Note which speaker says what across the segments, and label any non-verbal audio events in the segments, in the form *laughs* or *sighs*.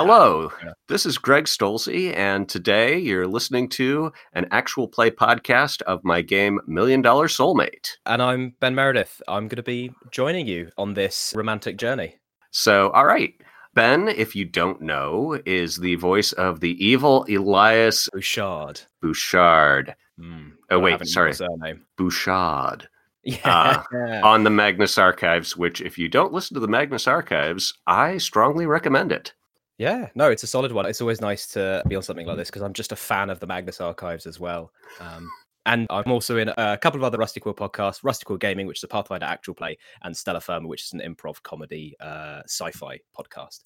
Speaker 1: Hello, this is Greg Stolze, and today you're listening to an actual play podcast of my game Million Dollar Soulmate.
Speaker 2: And I'm Ben Meredith. I'm going to be joining you on this romantic journey.
Speaker 1: So, all right. Ben, if you don't know, is the voice of the evil Elias
Speaker 2: Bouchard.
Speaker 1: Bouchard.
Speaker 2: Mm,
Speaker 1: Oh, wait, sorry.
Speaker 2: Surname.
Speaker 1: Bouchard. *laughs*
Speaker 2: Yeah.
Speaker 1: on the Magnus Archives, which, if you don't listen to the Magnus Archives, I strongly recommend it.
Speaker 2: Yeah. No, it's a solid one. It's always nice to be on something like this because I'm just a fan of the Magnus Archives as well. Um, and I'm also in a couple of other Rusty Quill podcasts Rusty Quill Gaming, which is a Pathfinder actual play, and Stella Firma, which is an improv comedy uh, sci fi podcast.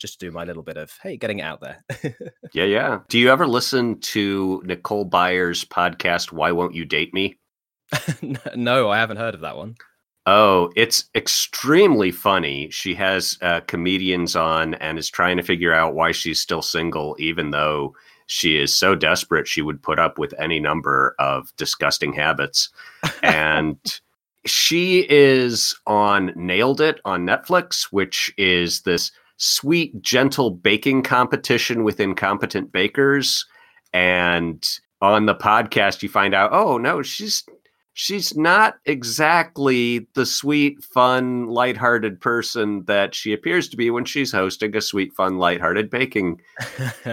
Speaker 2: Just to do my little bit of, hey, getting it out there. *laughs*
Speaker 1: Yeah, yeah. Do you ever listen to Nicole Byers' podcast, Why Won't You Date Me? *laughs*
Speaker 2: no, I haven't heard of that one.
Speaker 1: Oh, it's extremely funny. She has uh, comedians on and is trying to figure out why she's still single, even though she is so desperate she would put up with any number of disgusting habits. and she is on Nailed It on Netflix, which is this sweet, gentle baking competition with incompetent bakers. And on the podcast, you find out, oh, no, she's she's not exactly the sweet, fun, lighthearted person that she appears to be when she's hosting a sweet, fun, lighthearted baking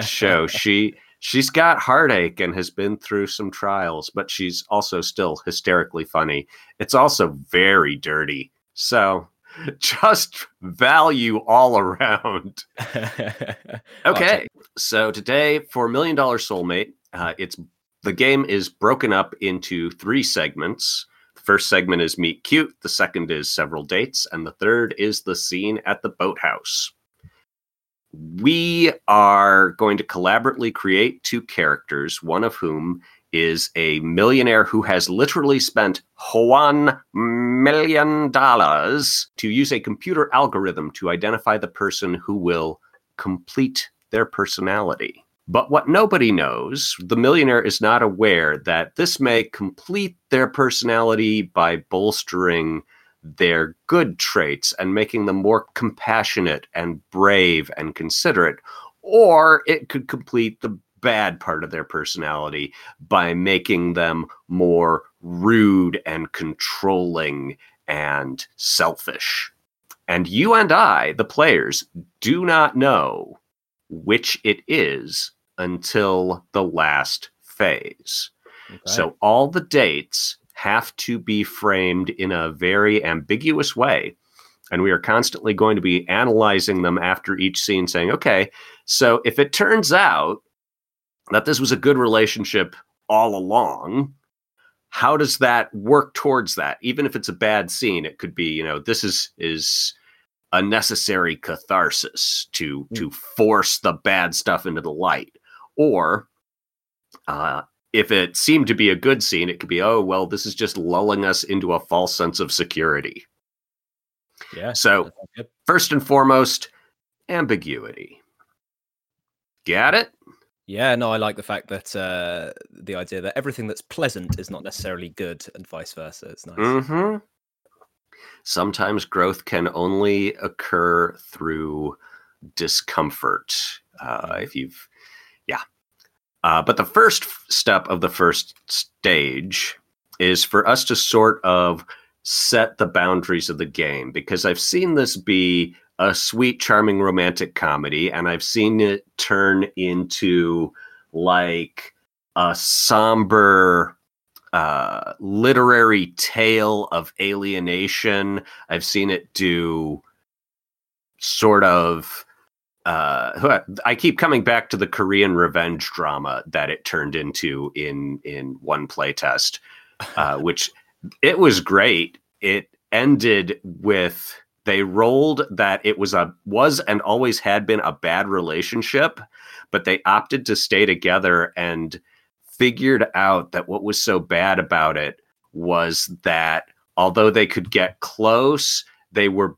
Speaker 1: show. *laughs* she she's got heartache and has been through some trials, but she's also still hysterically funny. It's also very dirty. So *laughs* just value all around. *laughs* Okay. So today for Million Dollar Soulmate, uh, it's the game is broken up into three segments. The first segment is Meet Cute, the second is Several Dates, and the third is the scene at the boathouse. We are going to collaboratively create two characters, one of whom is a millionaire who has literally spent one million dollars to use a computer algorithm to identify the person who will complete their personality. But what nobody knows, the millionaire is not aware that this may complete their personality by bolstering their good traits and making them more compassionate and brave and considerate, or it could complete the bad part of their personality by making them more rude and controlling and selfish. And you and I, the players, do not know which it is until the last phase. So all the dates have to be framed in a very ambiguous way. And we are constantly going to be analyzing them after each scene, saying, okay, so if it turns out that this was a good relationship all along, how does that work towards that? Even if it's a bad scene, it could be, you know, this is is a necessary catharsis to hmm. to force the bad stuff into the light. Or uh, if it seemed to be a good scene, it could be, oh well, this is just lulling us into a false sense of security.
Speaker 2: yeah.
Speaker 1: So first and foremost, ambiguity. Got it?
Speaker 2: Yeah, no, I like the fact that uh, the idea that everything that's pleasant is not necessarily good, and vice versa. It's nice.
Speaker 1: hmm Sometimes growth can only occur through discomfort. Uh, if you've, yeah. Uh, but the first step of the first stage is for us to sort of set the boundaries of the game because I've seen this be a sweet, charming romantic comedy, and I've seen it turn into like a somber uh, literary tale of alienation. I've seen it do sort of. Uh, I keep coming back to the Korean revenge drama that it turned into in in one playtest, uh, *laughs* which it was great. It ended with they rolled that it was a was and always had been a bad relationship, but they opted to stay together and figured out that what was so bad about it was that although they could get close, they were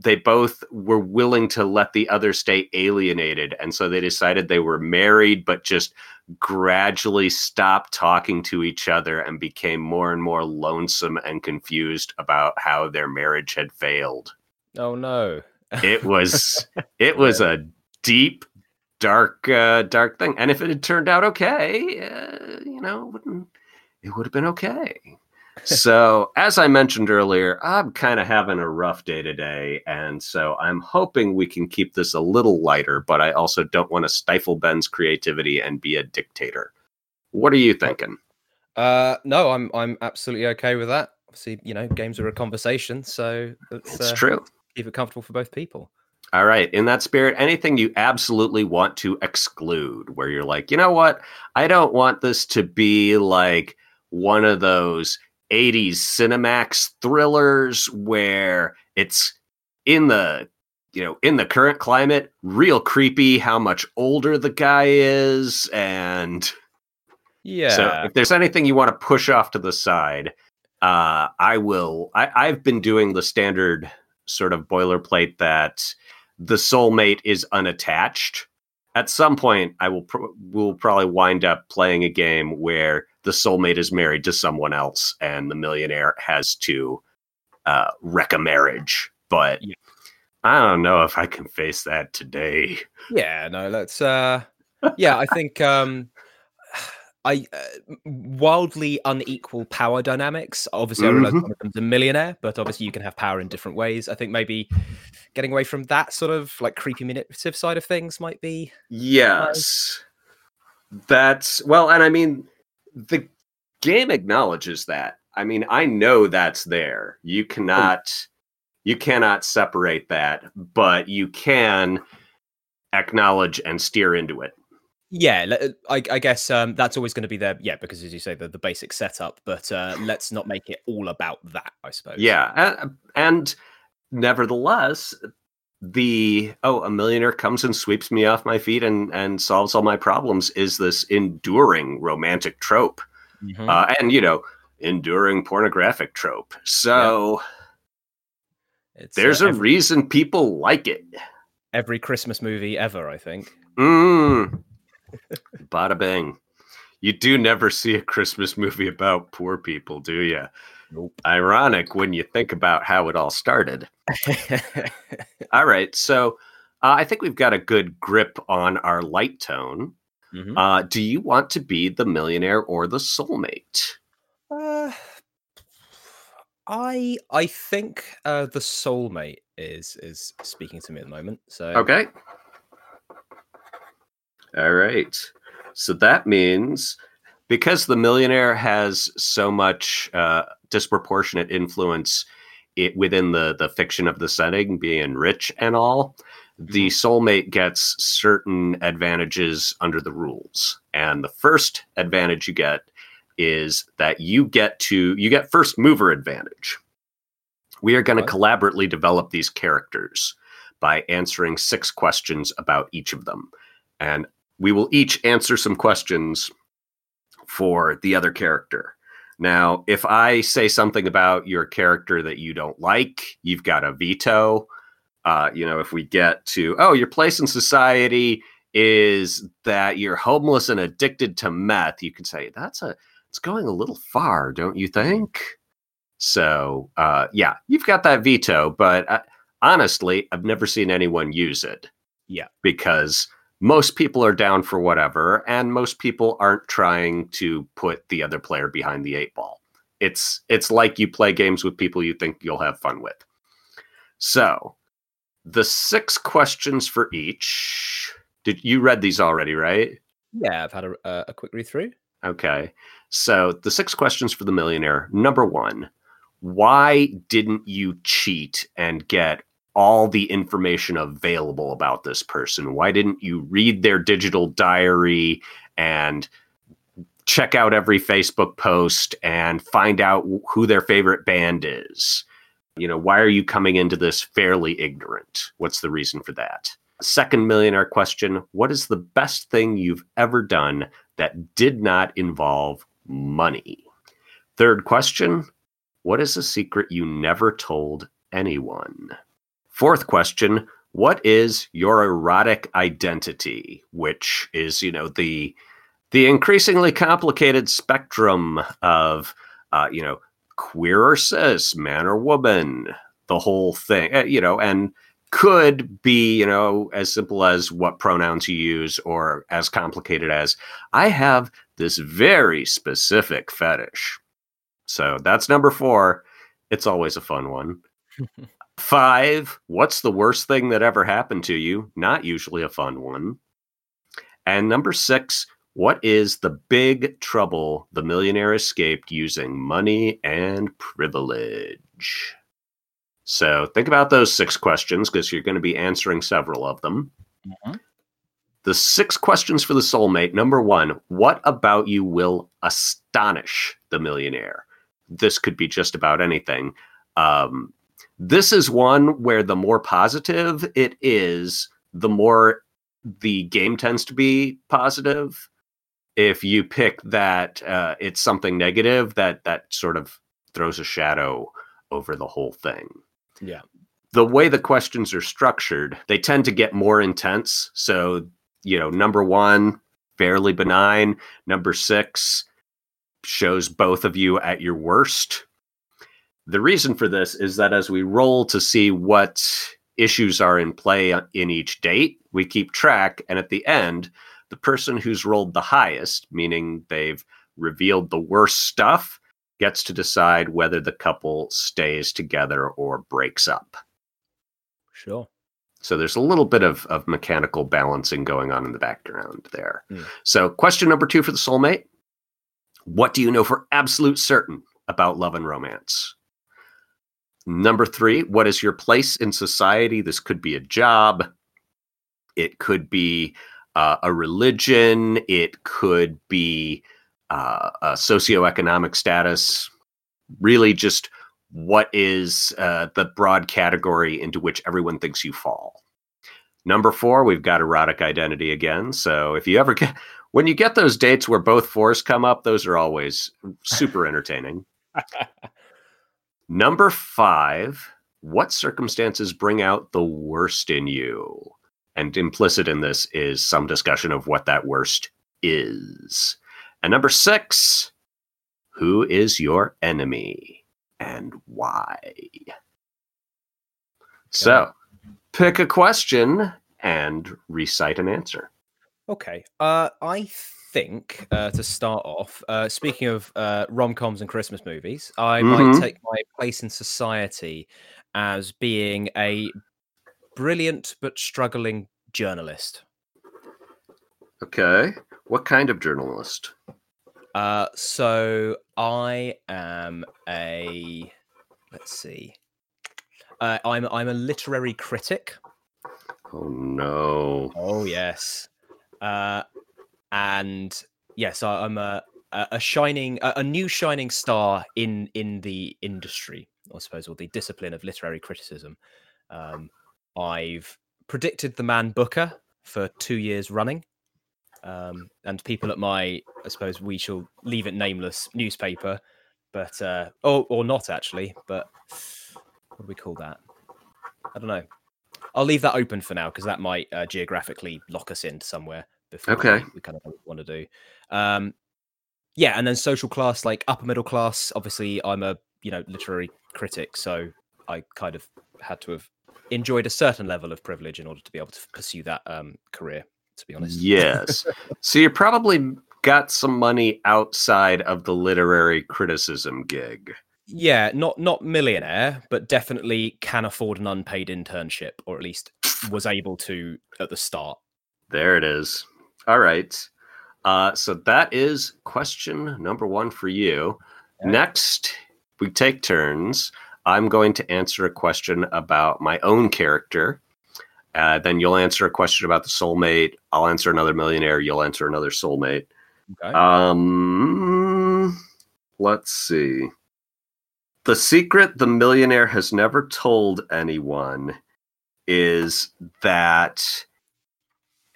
Speaker 1: they both were willing to let the other stay alienated and so they decided they were married but just gradually stopped talking to each other and became more and more lonesome and confused about how their marriage had failed
Speaker 2: Oh no.
Speaker 1: it was *laughs* it was a deep, dark, uh, dark thing. And if it had turned out okay, uh, you know, it, wouldn't it would have been okay. So, as I mentioned earlier, I'm kind of having a rough day today. And so I'm hoping we can keep this a little lighter, but I also don't want to stifle Ben's creativity and be a dictator. What are you thinking?
Speaker 2: Uh, no, I'm I'm absolutely okay with that. Obviously, you know, games are a conversation, so
Speaker 1: it's uh, true.
Speaker 2: Keep it comfortable for both people.
Speaker 1: All right. In that spirit, anything you absolutely want to exclude, where you're like, you know what? I don't want this to be like one of those 80s Cinemax thrillers where it's in the you know in the current climate real creepy how much older the guy is and
Speaker 2: yeah.
Speaker 1: so if there's anything you want to push off to the side uh i will I, i've been doing the standard sort of boilerplate that the soulmate is unattached. At some point i will pro- will probably wind up playing a game where the soulmate is married to someone else and the millionaire has to uh, wreck a marriage. But yeah. I don't know if I can face that today.
Speaker 2: Yeah, no, let's. Uh, yeah, I think um, I uh, wildly unequal power dynamics. Obviously, mm-hmm. I realize one of them's a millionaire, but obviously you can have power in different ways. I think maybe getting away from that sort of like creepy manipulative side of things might be.
Speaker 1: Yes, that's well, and I mean the game acknowledges that. I mean, I know that's there. You cannot you cannot separate that, but you can acknowledge and steer into it.
Speaker 2: Yeah, uh, I, I guess um, that's always going to be there. Yeah, because as you say, the, the basic setup. But uh, let's not make it all about that. I suppose.
Speaker 1: Yeah, and, and nevertheless, the oh a millionaire comes and sweeps me off my feet and and solves all my problems is this enduring romantic trope mm-hmm. uh, and you know enduring pornographic trope so yeah. there's uh, a every, reason people like it
Speaker 2: every christmas movie ever i think
Speaker 1: mm. *laughs* bada bing you do never see a christmas movie about poor people do you Nope. Ironic when you think about how it all started. *laughs* all right. So uh, I think we've got a good grip on our light tone. Mm-hmm. Uh, do you want to be the millionaire or the soulmate?
Speaker 2: Uh, I I think uh, the soulmate is is speaking to me at the moment. So
Speaker 1: okay. All right. So that means because the millionaire has so much uh, disproportionate influence it, within the the fiction of the setting, being rich and all, the mm-hmm. soulmate gets certain advantages under the rules. And the first advantage you get is that you get to you get first mover advantage. We are going to collaboratively develop these characters by answering six questions about each of them. And we will each answer some questions for the other character. Now, if I say something about your character that you don't like, you've got a veto. Uh, you know, if we get to, oh, your place in society is that you're homeless and addicted to meth, you can say that's a it's going a little far, don't you think? So, uh, yeah, you've got that veto, but uh, honestly, I've never seen anyone use it.
Speaker 2: Yeah,
Speaker 1: because most people are down for whatever and most people aren't trying to put the other player behind the eight ball. It's it's like you play games with people you think you'll have fun with. So the six questions for each did you read these already right?
Speaker 2: Yeah i've had a, a quick read through.
Speaker 1: Okay. So the six questions for the millionaire. Number one why didn't you cheat and get all the information available about this person? Why didn't you read their digital diary and check out every Facebook post and find out who their favorite band is? You know, why are you coming into this fairly ignorant? What's the reason for that? Second millionaire question What is the best thing you've ever done that did not involve money? Third question What is a secret you never told anyone? Fourth question What is your erotic identity? Which is, you know, the the increasingly complicated spectrum of, uh, you know, queer or cis, man or woman, the whole thing, uh, you know, and could be, you know, as simple as what pronouns you use or as complicated as I have this very specific fetish. So that's number four. It's always a fun one. *laughs* Five, what's the worst thing that ever happened to you? Not usually a fun one. And number six, what is the big trouble the millionaire escaped using money and privilege? So think about those six questions because you're going to be answering several of them. Mm-hmm. The six questions for the soulmate. Number one, what about you will astonish the millionaire? This could be just about anything. Um, this is one where the more positive it is, the more the game tends to be positive. If you pick that uh, it's something negative, that that sort of throws a shadow over the whole thing.
Speaker 2: Yeah.
Speaker 1: The way the questions are structured, they tend to get more intense. So, you know, number one, fairly benign. Number six shows both of you at your worst. The reason for this is that as we roll to see what issues are in play in each date, we keep track. And at the end, the person who's rolled the highest, meaning they've revealed the worst stuff, gets to decide whether the couple stays together or breaks up.
Speaker 2: Sure.
Speaker 1: So there's a little bit of, of mechanical balancing going on in the background there.
Speaker 2: Mm.
Speaker 1: So, question number two for the soulmate What do you know for absolute certain about love and romance? Number three, what is your place in society? This could be a job, it could be uh, a religion, it could be uh, a socioeconomic status, really just what is uh, the broad category into which everyone thinks you fall. Number four, we've got erotic identity again. So if you ever get, when you get those dates where both fours come up, those are always super entertaining. *laughs* Number five, what circumstances bring out the worst in you? And implicit in this is some discussion of what that worst is. And number six, who is your enemy and why? So pick a question and recite an answer.
Speaker 2: Okay. Uh, I think uh, to start off, uh, speaking of uh, rom coms and Christmas movies, I mm-hmm. might take my place in society as being a brilliant but struggling journalist.
Speaker 1: Okay. What kind of journalist?
Speaker 2: Uh, so I am a let's see. Uh, I'm I'm a literary critic.
Speaker 1: Oh no!
Speaker 2: Oh yes, uh, and yes, I, am a a shining a, new shining star in in the industry, I suppose, or the discipline of literary criticism. Um, I've predicted the man Booker for two years running. Um, and people at my, I suppose we shall leave it nameless newspaper, but uh, or or not actually, but what do we call that? I don't know. I'll leave that open for now because that might uh, geographically lock us into somewhere before
Speaker 1: okay.
Speaker 2: we, we kind of want to do. Um, yeah, and then social class, like upper middle class. Obviously, I'm a you know literary critic, so I kind of had to have enjoyed a certain level of privilege in order to be able to pursue that um, career to be honest.
Speaker 1: Yes. so you probably got some money outside of the literary criticism gig.
Speaker 2: Yeah, not not millionaire, but definitely can afford an unpaid internship, or at least was able to at the start.
Speaker 1: There it is. All right. Uh, so that is question number one for you. Yeah. Next, we take turns. I'm going to answer a question about my own character. Uh, then you'll answer a question about the soulmate. I'll answer another millionaire. You'll answer another soulmate. Okay. Um, let's see. The secret the millionaire has never told anyone is that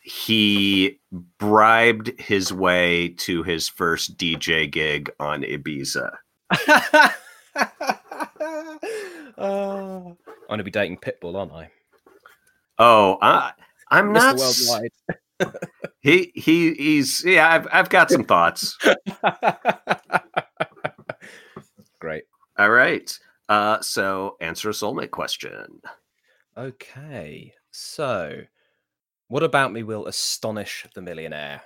Speaker 1: he bribed his way to his first DJ gig on Ibiza.
Speaker 2: uh, *laughs* I'm going to be dating Pitbull, aren't I?
Speaker 1: Oh, I, I'm not. Worldwide. *laughs* he he he's yeah. I've I've got some thoughts. *laughs*
Speaker 2: Great.
Speaker 1: All right. Uh, so answer a soulmate question.
Speaker 2: Okay, so what about me will astonish the millionaire?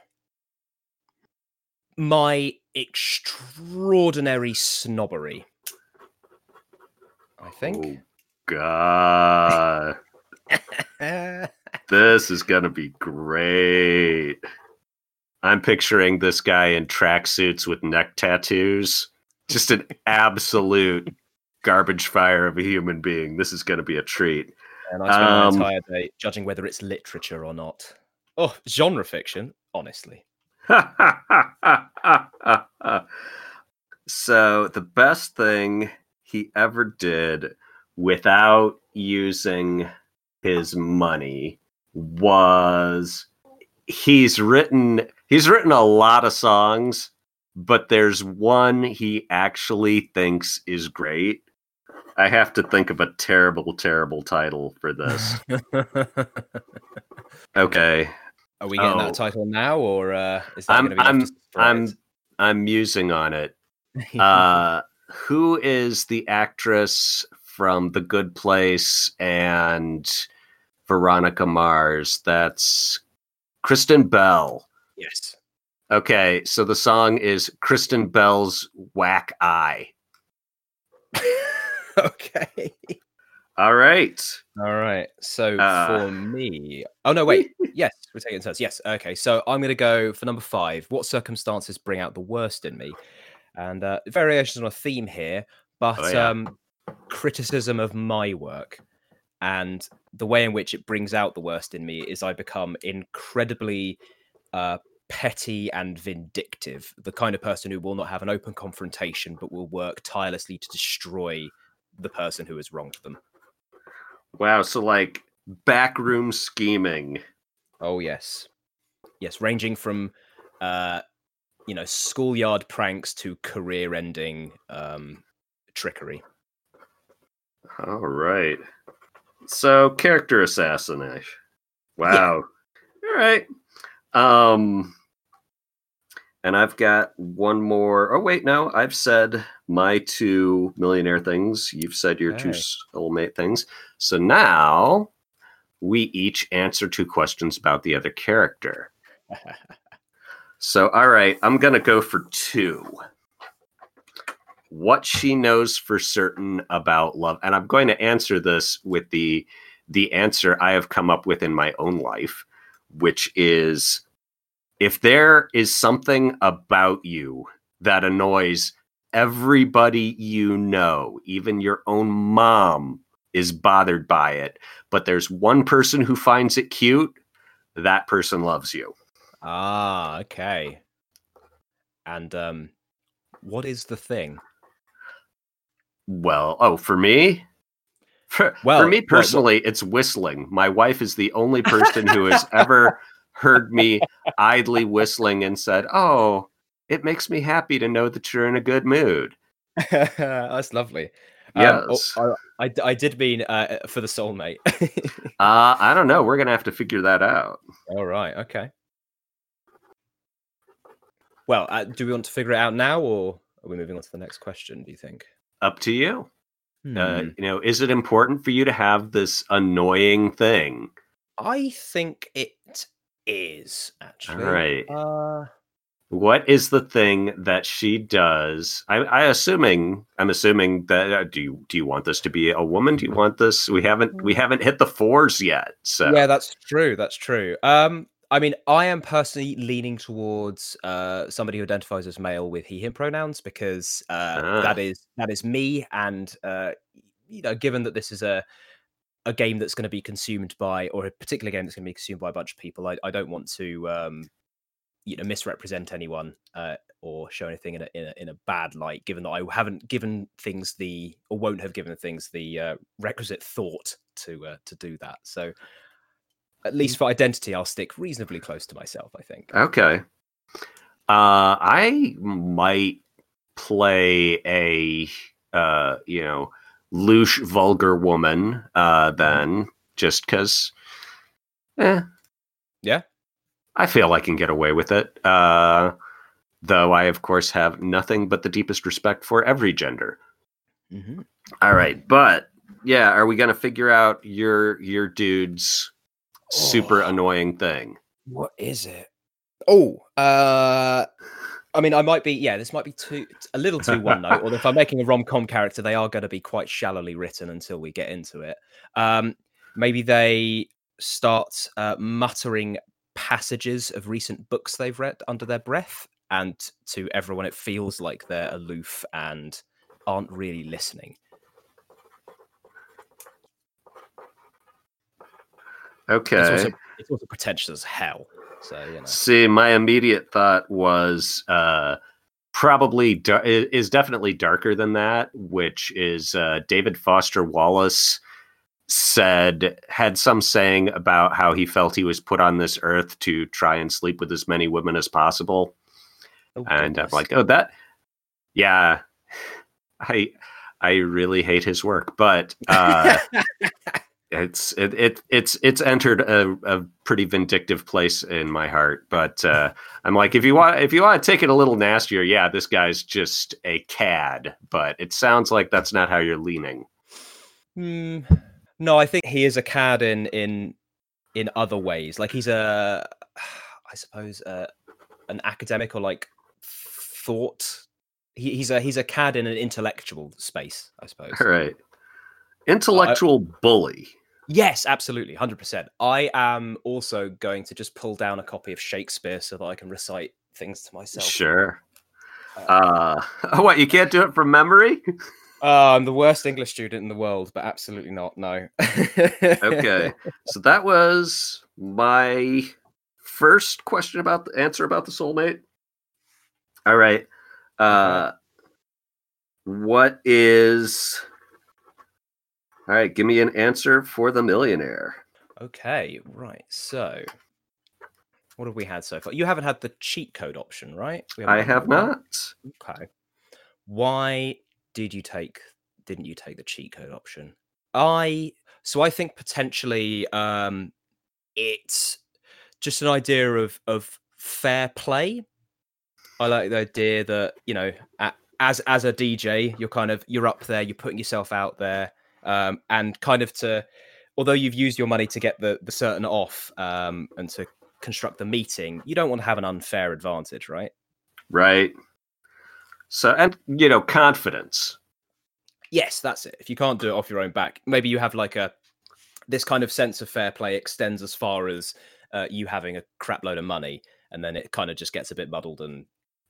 Speaker 2: My extraordinary snobbery. I think.
Speaker 1: Oh, God. *laughs* this is going to be great. I'm picturing this guy in tracksuits with neck tattoos. Just an absolute garbage fire of a human being. This is going to be a treat.
Speaker 2: And I spent um, my entire day judging whether it's literature or not. Oh, genre fiction, honestly. *laughs*
Speaker 1: so the best thing he ever did without using his money was he's written he's written a lot of songs but there's one he actually thinks is great I have to think of a terrible, terrible title for this. *laughs* okay.
Speaker 2: Are we getting oh. that title now, or uh, is that
Speaker 1: I'm I'm I'm I'm musing on it. *laughs* Uh, who is the actress from The Good Place and Veronica Mars? That's Kristen Bell.
Speaker 2: Yes.
Speaker 1: Okay, so the song is Kristen Bell's "Whack Eye." *laughs* *laughs*
Speaker 2: okay.
Speaker 1: All right.
Speaker 2: All right. So uh, for me, oh no, wait. *laughs* yes, we're taking turns. Yes. Okay. So I'm going to go for number five. What circumstances bring out the worst in me? And uh, variations on a theme here, but oh, yeah. um, criticism of my work and the way in which it brings out the worst in me is I become incredibly uh, petty and vindictive, the kind of person who will not have an open confrontation but will work tirelessly to destroy the person who has wronged them.
Speaker 1: Wow, so like backroom scheming.
Speaker 2: Oh yes. Yes, ranging from uh you know, schoolyard pranks to career ending um trickery.
Speaker 1: All right. So character assassination. Wow. Yeah. All right. Um and I've got one more. Oh, wait, no, I've said my two millionaire things. You've said your two soulmate things. So now we each answer two questions about the other character. *laughs* so, all right, I'm going to go for two. What she knows for certain about love. And I'm going to answer this with the the answer I have come up with in my own life, which is if there is something about you that annoys everybody you know, even your own mom is bothered by it, but there's one person who finds it cute, that person loves you.
Speaker 2: Ah, okay. And um what is the thing?
Speaker 1: Well, oh, for me, *laughs* for, well, for me personally, well, it's whistling. My wife is the only person who has ever *laughs* heard me idly whistling and said, "Oh, it makes me happy to know that you're in a good mood." *laughs*
Speaker 2: That's lovely.
Speaker 1: Yes,
Speaker 2: um, oh, I, I, I, did mean uh, for the soulmate. *laughs*
Speaker 1: uh, I don't know. We're gonna have to figure that out.
Speaker 2: All right. Okay. Well, uh, do we want to figure it out now, or are we moving on to the next question? Do you think?
Speaker 1: Up to you. Uh, hmm. Uh, you know, is it important for you to have this annoying thing?
Speaker 2: I think it is actually.
Speaker 1: All right. Uh, what is the thing that she does? I, I assuming I'm assuming that uh, do you do you want this to be a woman? Do you want this? We haven't we mm. haven't hit the fours yet. So
Speaker 2: yeah, that's true. That's true. Um, I mean, I am personally leaning towards uh, somebody who identifies as male with he/him pronouns because uh, ah. that is that is me, and uh, you know, given that this is a a game that's going to be consumed by, or a particular game that's going to be consumed by a bunch of people. I, I don't want to, um, you know, misrepresent anyone uh, or show anything in a, in a, in a bad light. Given that I haven't given things the, or won't have given things the uh, requisite thought to uh, to do that. So, at least mm. for identity, I'll stick reasonably close to myself. I think.
Speaker 1: Okay. Uh, I might play a, uh, you know louche, vulgar woman uh, then, just because, eh.
Speaker 2: Yeah.
Speaker 1: I feel I can get away with it. Uh, though I, of course, have nothing but the deepest respect for every gender. Mm-hmm. All right. But yeah, are we gonna figure out your your dude's super
Speaker 2: Oh.
Speaker 1: annoying thing?
Speaker 2: What is it? Oh, uh, I mean, I might be. Yeah, this might be too a little too one note. Or if I'm making a rom com character, they are going to be quite shallowly written until we get into it. Um, maybe they start uh, muttering passages of recent books they've read under their breath, and to everyone, it feels like they're aloof and aren't really listening.
Speaker 1: Okay.
Speaker 2: It's also it's also pretentious as hell. So you know.
Speaker 1: See, my immediate thought was uh, probably dar- is definitely darker than that, which is uh, David Foster Wallace said had some saying about how he felt he was put on this earth to try and sleep with as many women as possible,
Speaker 2: Oh,
Speaker 1: and I'm like, oh, that, yeah, *laughs* I I really hate his work, but. Uh, *laughs* it's it, it it's it's entered a, a pretty vindictive place in my heart but uh *laughs* i'm like if you want if you want to take it a little nastier yeah this guy's just a cad but it sounds like that's not how you're leaning
Speaker 2: Hmm. no, I think he is a cad in in in other ways. Like he's a, *sighs* I suppose, uh, an academic or like thought. He, he's a he's a cad in an intellectual space, I suppose.
Speaker 1: all right intellectual bully
Speaker 2: Yes, absolutely, hundred percent. I am also going to just pull down a copy of Shakespeare so that I can recite things to myself.
Speaker 1: sure uh *laughs* what you can't do it from memory
Speaker 2: Oh, *laughs* I'm the worst English student in the world, but absolutely not. No. *laughs*
Speaker 1: okay so that was my first question about the answer about the soulmate all right uh what is all right give me an answer for the millionaire
Speaker 2: Okay, right. So, what have we had so far? You haven't had the cheat code option, right?
Speaker 1: I have not
Speaker 2: Okay. Why did you take? Didn't you take the cheat code option? I so I think potentially um, it's just an idea of of fair play. I like the idea that you know, as as a DJ, you're kind of you're up there, you're putting yourself out there, um, and kind of to, although you've used your money to get the the certain off um, and to construct the meeting, you don't want to have an unfair advantage, right?
Speaker 1: right so and you know confidence
Speaker 2: Yes, that's it. If you can't do it off your own back, maybe you have like a this kind of sense of fair play extends as far as uh, you having a crap load of money, and then it kind of just gets a bit muddled, and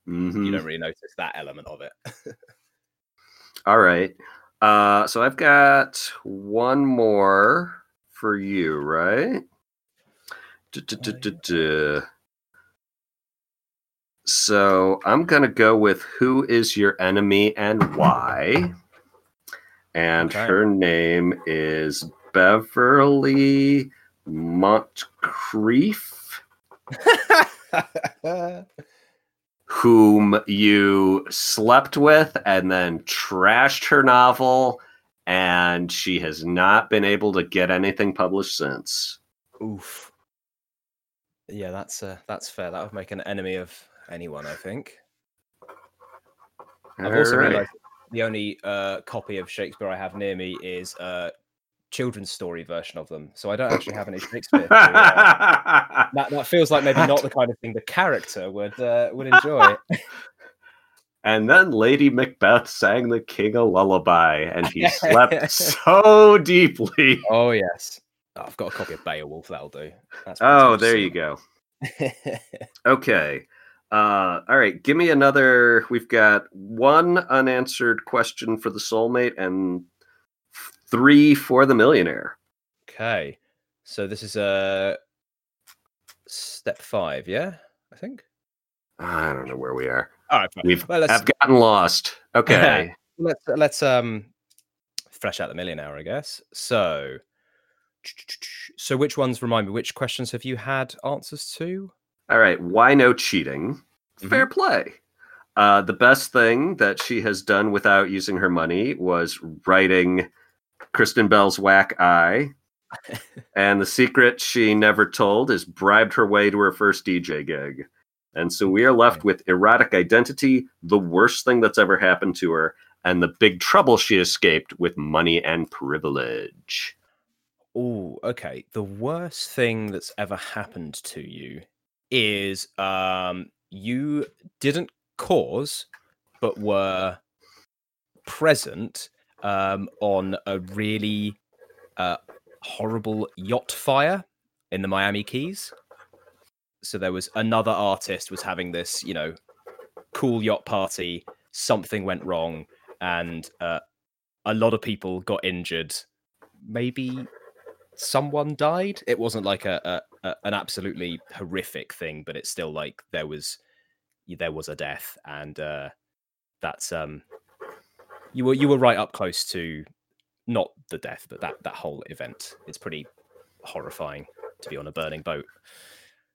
Speaker 1: Mhm.
Speaker 2: you don't really notice that element of it. *laughs*
Speaker 1: all right uh so i've got one more for you right Du-du-du-du-du. So I'm gonna go with who is your enemy and why. And
Speaker 2: Okay.
Speaker 1: her name is Beverly Montcrief, *laughs* whom you slept with and then trashed her novel, and she has not been able to get anything published since.
Speaker 2: Oof. Yeah, that's uh, that's fair. That would make an enemy of anyone, I think. I've also
Speaker 1: All right.
Speaker 2: realised the only uh, copy of Shakespeare I have near me is a children's story version of them, so I don't actually have any Shakespeare. *laughs* that that feels like maybe not the kind of thing the character would uh, would enjoy. *laughs*
Speaker 1: And then Lady Macbeth sang the king a lullaby, and he slept *laughs* so deeply.
Speaker 2: oh yes, Oh, I've got a copy of Beowulf. That'll do. That's
Speaker 1: Oh, there you go. Okay. Uh, all right. Give me another. We've got one unanswered question for the soulmate and three for the millionaire.
Speaker 2: okay, so this is uh, step five. Yeah, I think.
Speaker 1: I don't know where we are.
Speaker 2: All right, fine.
Speaker 1: We've
Speaker 2: Well,
Speaker 1: I've gotten lost. Okay. *laughs*
Speaker 2: let's let's um fresh out the millionaire, I guess. So, so which ones remind me? Which questions have you had answers to?
Speaker 1: all right. Why no cheating? Fair play. Uh, the best thing that she has done without using her money was writing Kristen Bell's whack eye. *laughs* and the secret she never told is bribed her way to her first DJ gig. And so we are left with erotic identity, the worst thing that's ever happened to her, and the big trouble she escaped with money and privilege.
Speaker 2: Oh, okay. The worst thing that's ever happened to you is um you didn't cause but were present um on a really uh horrible yacht fire in the Miami Keys. So there was another artist was having this, you know, cool yacht party. Something went wrong, and uh, a lot of people got injured. Maybe someone died. It wasn't like a, a, a an absolutely horrific thing, but it's still like there was there was a death, and uh, that's um you were you were right up close to not the death, but that that whole event. It's pretty horrifying to be on a burning boat.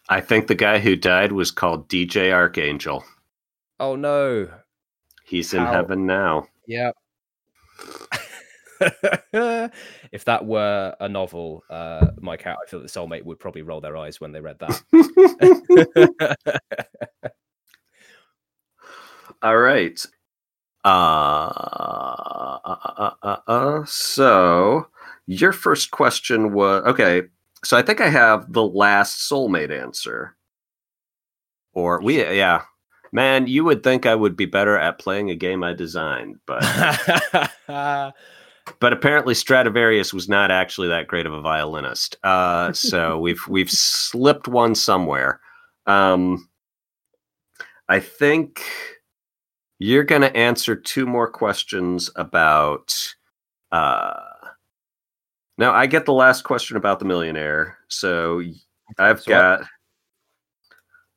Speaker 1: I think the guy who died was called DJ Archangel.
Speaker 2: Oh no.
Speaker 1: He's in
Speaker 2: How-
Speaker 1: heaven now.
Speaker 2: Yeah. *laughs* if that were a novel, uh, my cat, I feel that soulmate would probably roll their eyes when they read that. *laughs* *laughs*
Speaker 1: All right. Uh, uh, uh, uh, uh, so your first question was okay. So I think I have the last soulmate answer. Or we, yeah, man, you would think I would be better at playing a game I designed, but *laughs* but apparently Stradivarius was not actually that great of a violinist. Uh, so *laughs* we've we've slipped one somewhere. Um, I think you're going to answer two more questions about. Uh, now I get the last question about the millionaire. So I've
Speaker 2: So
Speaker 1: got.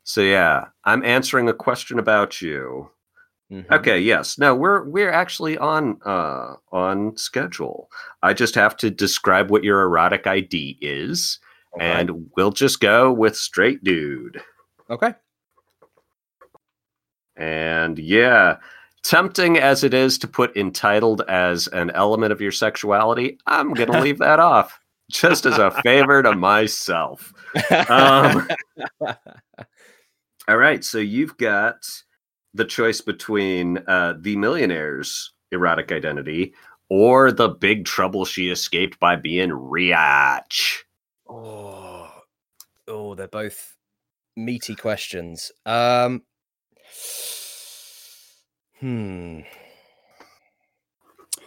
Speaker 1: So yeah, I'm answering a question about you.
Speaker 2: Mhm.
Speaker 1: Okay, yes. No, we're we're actually on uh on schedule. I just have to describe what your erotic ID is
Speaker 2: Okay.
Speaker 1: and we'll just go with straight dude.
Speaker 2: okay.
Speaker 1: And yeah, tempting as it is to put entitled as an element of your sexuality, I'm going *laughs* to leave that off just as a favor to myself. Um, *laughs* All right, so you've got the choice between uh, the millionaire's erotic identity or the big trouble she escaped by being rich.
Speaker 2: oh, oh, they're both meaty questions. Um, hmm.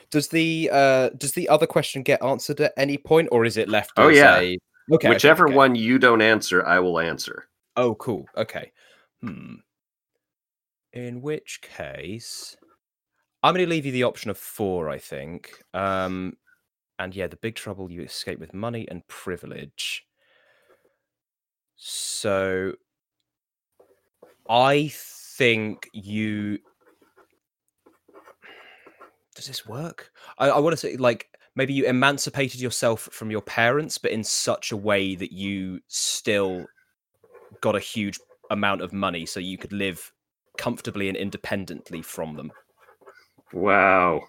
Speaker 2: Does the uh does the other question get answered at any point, or is it left?
Speaker 1: Oh, yeah.
Speaker 2: a- okay. okay,
Speaker 1: Whichever
Speaker 2: okay.
Speaker 1: one you don't answer, I will answer.
Speaker 2: Oh, cool. Okay. Hmm. In which case, I'm going to leave you the option of four, I think. Um, and yeah, the big trouble you escape with money and privilege. So, I think you. Does this work? I, I want to say, like, maybe you emancipated yourself from your parents, but in such a way that you still got a huge amount of money so you could live comfortably and independently from them.
Speaker 1: Wow.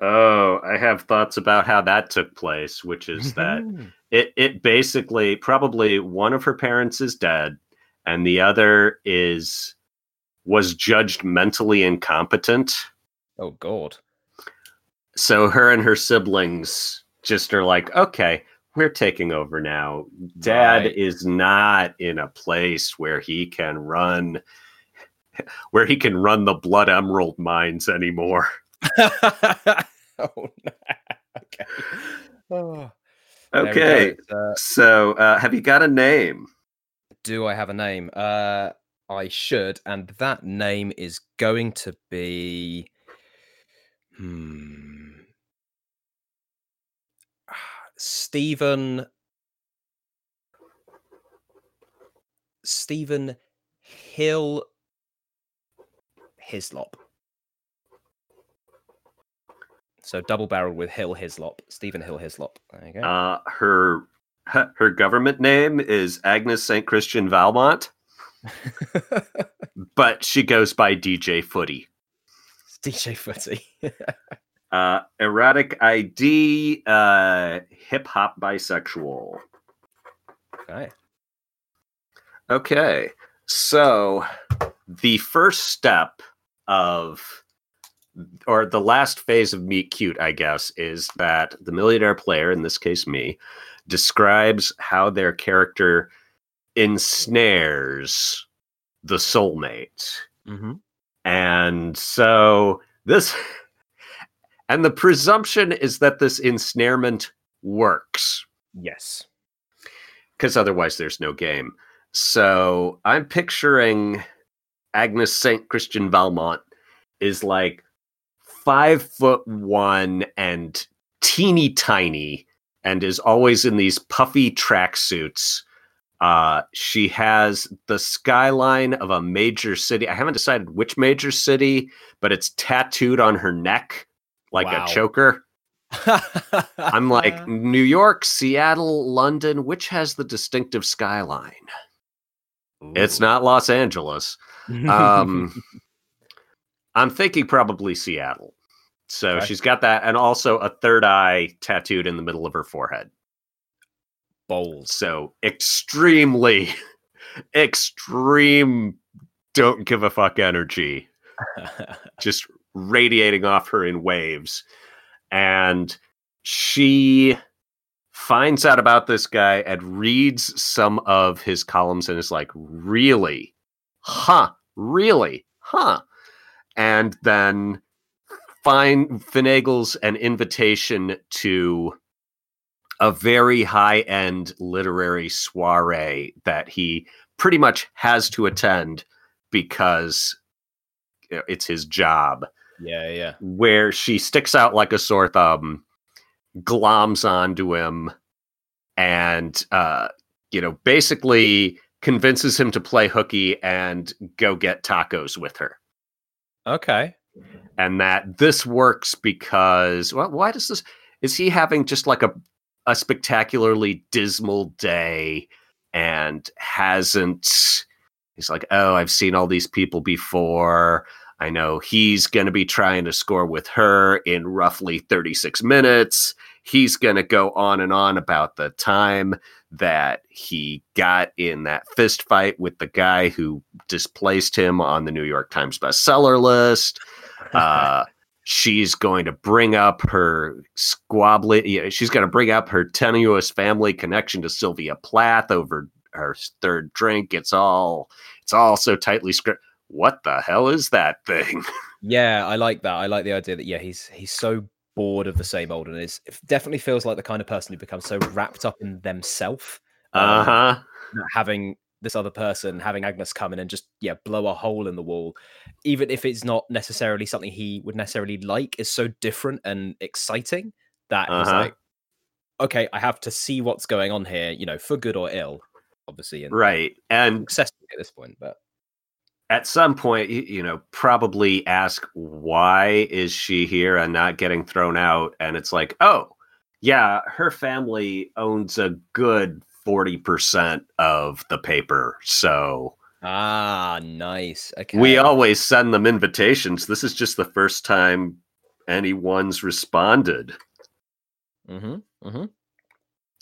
Speaker 1: Oh, I have thoughts about how that took place, which is that
Speaker 2: Mhm.
Speaker 1: It it basically probably one of her parents is dead and the other is was judged mentally incompetent.
Speaker 2: Oh god.
Speaker 1: So her and her siblings just are like, okay, we're taking over now. Dad
Speaker 2: Right.
Speaker 1: is not in a place where he can run where he can run the blood emerald mines anymore. *laughs*
Speaker 2: oh no. *laughs* Okay. Oh, there we go.
Speaker 1: Okay.
Speaker 2: Uh,
Speaker 1: So, uh, have you got a name?
Speaker 2: do I have a name? Uh I should, and that name is going to be hmm *sighs* Stephen Stephen Hill Hislop. So double barrel with Hill Hislop, Stephen Hill Hislop. There you go.
Speaker 1: Uh, her her government name is Agnes St. Christian Valmont, *laughs* but she goes by DJ Footy. *laughs*
Speaker 2: DJ Footy. *laughs*
Speaker 1: Uh, erotic ID, uh, hip hop bisexual.
Speaker 2: okay.
Speaker 1: Okay, so the first step of or the last phase of meet cute i guess is that the millionaire player in this case me describes how their character ensnares the soulmate
Speaker 2: Mm-hmm.
Speaker 1: and so this *laughs* and the presumption is that this ensnarement works
Speaker 2: Yes.
Speaker 1: because otherwise there's no game. So I'm picturing Agnes St. Christian Valmont is like five foot one and teeny tiny and is always in these puffy tracksuits. Uh, she has the skyline of a major city. I haven't decided which major city, but it's tattooed on her neck like
Speaker 2: Wow.
Speaker 1: a choker. *laughs* I'm like New York, Seattle, London. Which has the distinctive skyline? It's not Los Angeles. *laughs* Um, I'm thinking probably Seattle. So
Speaker 2: Okay.
Speaker 1: she's got that, and also a third eye tattooed in the middle of her forehead.
Speaker 2: Bowls.
Speaker 1: So extremely, *laughs* extreme, don't give a fuck energy *laughs* just radiating off her in waves. And she finds out about this guy and reads some of his columns and is like, really? Huh? Really? Huh? And then find finagles an invitation to a very high end literary soiree that he pretty much has to attend because it's his job
Speaker 2: yeah, yeah.
Speaker 1: where she sticks out like a sore thumb, gloms onto him, and uh, you know, basically convinces him to play hooky and go get tacos with her.
Speaker 2: Okay.
Speaker 1: And that this works because well, why does this is he having just like a a spectacularly dismal day and hasn't he's like, Oh, I've seen all these people before. I know he's going to be trying to score with her in roughly 36 minutes. He's going to go on and on about the time that he got in that fist fight with the guy who displaced him on the New York Times bestseller list. Uh, *laughs* she's going to bring up her squabbly. Yeah, she's going to bring up her tenuous family connection to Sylvia Plath over her third drink. It's all it's all so tightly scripted what the hell is that thing? *laughs*
Speaker 2: yeah, I like that. I like the idea that yeah, he's he's so bored of the same old and is it definitely feels like the kind of person who becomes so wrapped up in themselves.
Speaker 1: Uh huh.
Speaker 2: having this other person having Agnes come in and just yeah blow a hole in the wall, even if it's not necessarily something he would necessarily like, is so different and exciting that
Speaker 1: Uh-huh.
Speaker 2: like, okay, I have to see what's going on here, you know, for good or ill, obviously, and
Speaker 1: Right. And
Speaker 2: successfully at this point. But
Speaker 1: at some point, you, know, probably ask why is she here and not getting thrown out? And it's like, oh, yeah, her family owns a good 40% of the paper. So
Speaker 2: ah, nice. Okay,
Speaker 1: we always send them invitations. This is just the first time anyone's responded.
Speaker 2: Mm-hmm. Mm-hmm.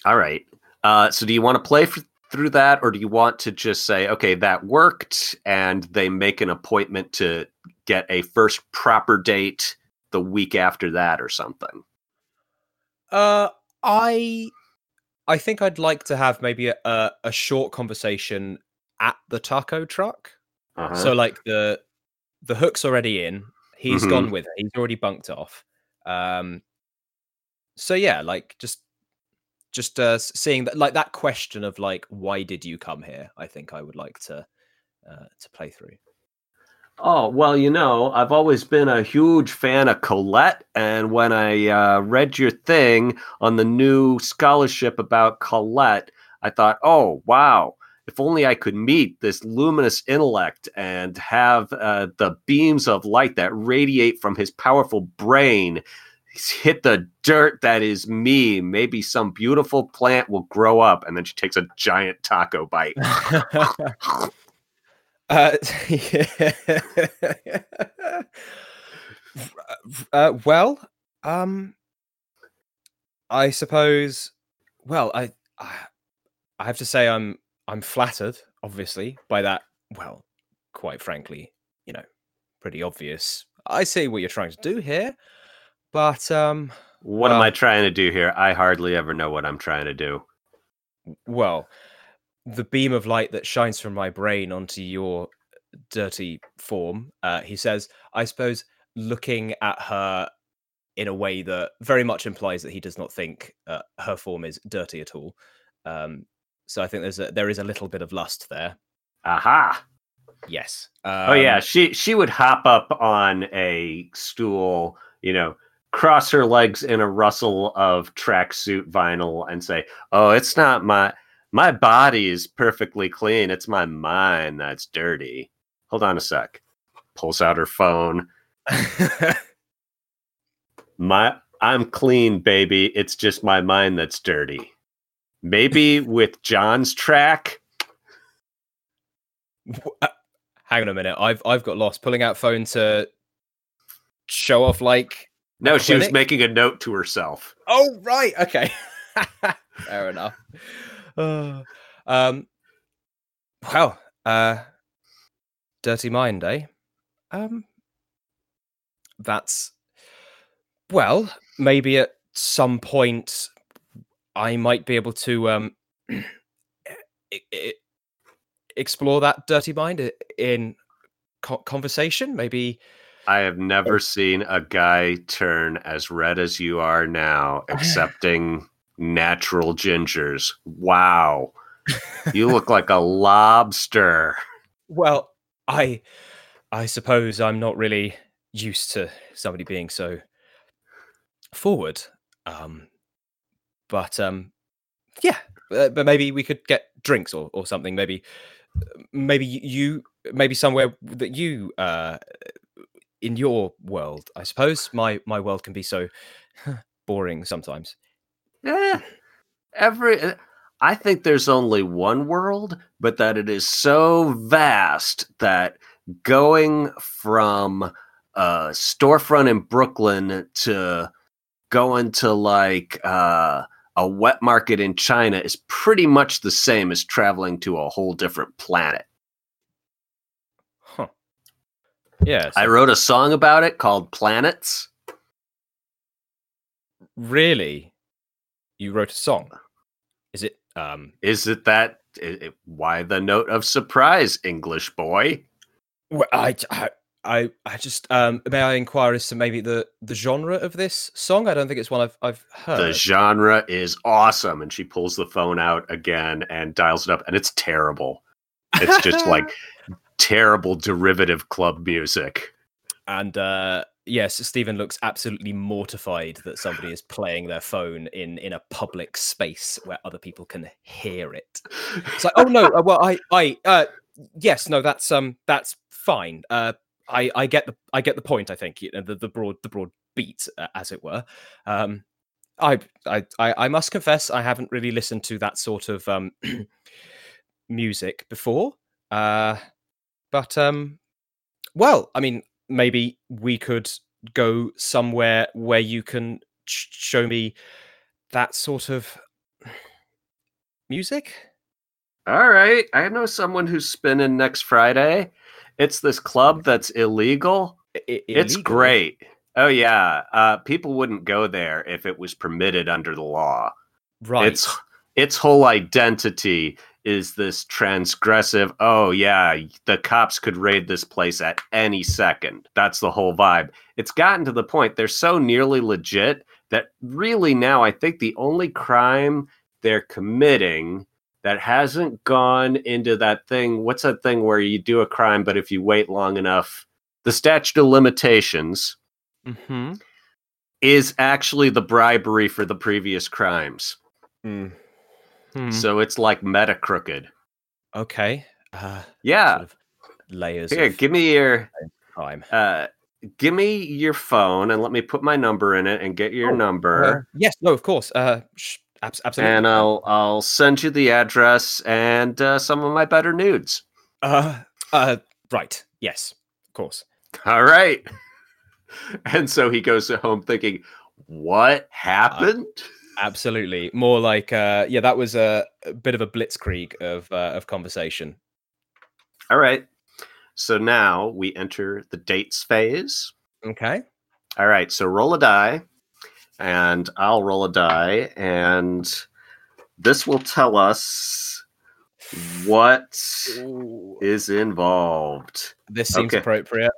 Speaker 1: All right. Uh, so do you want to play f- through that, or do you want to just say, okay, that worked, and they make an appointment to get a first proper date the week after that, or something?
Speaker 2: Uh, I, I think I'd like to have maybe a, a, short conversation at the taco truck.
Speaker 1: Uh-huh.
Speaker 2: So like the the hook's already in. He's
Speaker 1: Mhm.
Speaker 2: gone with it. He's already bunked off. Um so yeah, like just just uh seeing that like that question of like why did you come here? I think I would like to uh to play through.
Speaker 1: Oh, well, you know, I've always been a huge fan of Colette. And when I uh, read your thing on the new scholarship about Colette, I thought, oh, wow, if only I could meet this luminous intellect and have uh, the beams of light that radiate from his powerful brain hit the dirt that is me. Maybe some beautiful plant will grow up. And then she takes a giant taco bite. *laughs* *laughs* *laughs*
Speaker 2: uh, uh, well, um, I suppose. Well, I, I, I have to say, I'm I'm flattered, obviously, by that. Well, quite frankly, you know, pretty obvious. I see what you're trying to do here, but um,
Speaker 1: What am I trying to do here? I hardly ever know what I'm trying to do.
Speaker 2: well, the beam of light that shines from my brain onto your dirty form, uh, he says, I suppose looking at her in a way that very much implies that he does not think uh, her form is dirty at all. Um, so I think there's a there is a little bit of lust there.
Speaker 1: Aha.
Speaker 2: Yes.
Speaker 1: oh yeah,
Speaker 2: Um,
Speaker 1: she she would hop up on a stool, you know, cross her legs in a rustle of tracksuit vinyl and say, "Oh, it's not my my body is perfectly clean. It's my mind that's dirty." Hold on a sec. Pulls out her phone. *laughs* My I'm clean, baby. It's just my mind that's dirty. Maybe with John's track.
Speaker 2: Uh, Hang on a minute. I've I've got lost. Pulling out phone to show off like
Speaker 1: No, she was making a note to herself.
Speaker 2: Oh right, okay. *laughs* Fair enough. Uh, *sighs* um well, uh Dirty Mind, eh? Um that's well, maybe at some point I might be able to um *clears throat* explore that dirty mind in co- conversation maybe
Speaker 1: I have never seen a guy turn as red as you are now, accepting natural gingers. Wow. You look *laughs* like a lobster.
Speaker 2: Well, I I suppose I'm not really used to somebody being so forward. Um but um yeah, uh, but maybe we could get drinks or, or something maybe maybe you maybe somewhere that you uh in your world, I suppose. My my world can be so *laughs* boring sometimes.
Speaker 1: Eh, every uh, I think there's only one world, but that it is so vast that going from a storefront in Brooklyn to going to like uh, a wet market in China is pretty much the same as traveling to a whole different planet.
Speaker 2: Huh. Yeah.
Speaker 1: I wrote a song about it called Planets.
Speaker 2: really? You wrote a song? Is it um
Speaker 1: Is it that? i- i- why the note of surprise, English boy?
Speaker 2: Well, I, I, I, I just um, may I inquire as to maybe the the genre of this song? I don't think it's one I've I've heard.
Speaker 1: The genre is awesome. And she pulls the phone out again and dials it up, and it's terrible. It's just like *laughs* terrible derivative club music.
Speaker 2: and uh, yes, Stephen looks absolutely mortified that somebody is playing their phone in in a public space where other people can hear it. It's like, oh no, uh, well, I, I, uh, yes, no, that's um, that's fine. Uh, I, I get the, I get the point. I think you know, the the broad, the broad beat, uh, as it were. Um, I, I, I, must confess, I haven't really listened to that sort of um, *clears throat* music before. Uh, but um, well, I mean, maybe we could go somewhere where you can sh- show me that sort of music.
Speaker 1: All right. I know someone who's spinning next Friday. It's this club that's illegal.
Speaker 2: I- I-
Speaker 1: It's
Speaker 2: illegal?
Speaker 1: great. Oh, yeah. Uh, people wouldn't go there if it was permitted under the law.
Speaker 2: right?
Speaker 1: Its its whole identity is this transgressive. Oh yeah, the cops could raid this place at any second. That's the whole vibe. It's gotten to the point they're so nearly legit that really now I think the only crime they're committing that hasn't gone into that thing. What's that thing where you do a crime, but if you wait long enough, the statute of limitations
Speaker 2: hmm
Speaker 1: is actually the bribery for the previous crimes.
Speaker 2: Mm. Hmm.
Speaker 1: So it's like meta crooked.
Speaker 2: Okay. Uh,
Speaker 1: Yeah.
Speaker 2: sort of layers
Speaker 1: Here, give me your
Speaker 2: time.
Speaker 1: uh give me your phone and let me put my number in it and get your
Speaker 2: Oh,
Speaker 1: number.
Speaker 2: Uh, yes. No. Of course. Uh, sh- abs- absolutely.
Speaker 1: and I'll I'll send you the address and uh, some of my better nudes.
Speaker 2: Uh, uh, right. Yes. Of course.
Speaker 1: All right. *laughs* And so he goes home thinking, "What happened?"
Speaker 2: Absolutely. More like, uh, yeah, that was a, a bit of a blitzkrieg of uh, of conversation.
Speaker 1: All right. So now we enter the dates phase.
Speaker 2: Okay.
Speaker 1: All right, so roll a die, and I'll roll a die, and this will tell us what is involved.
Speaker 2: This seems
Speaker 1: Okay.
Speaker 2: appropriate.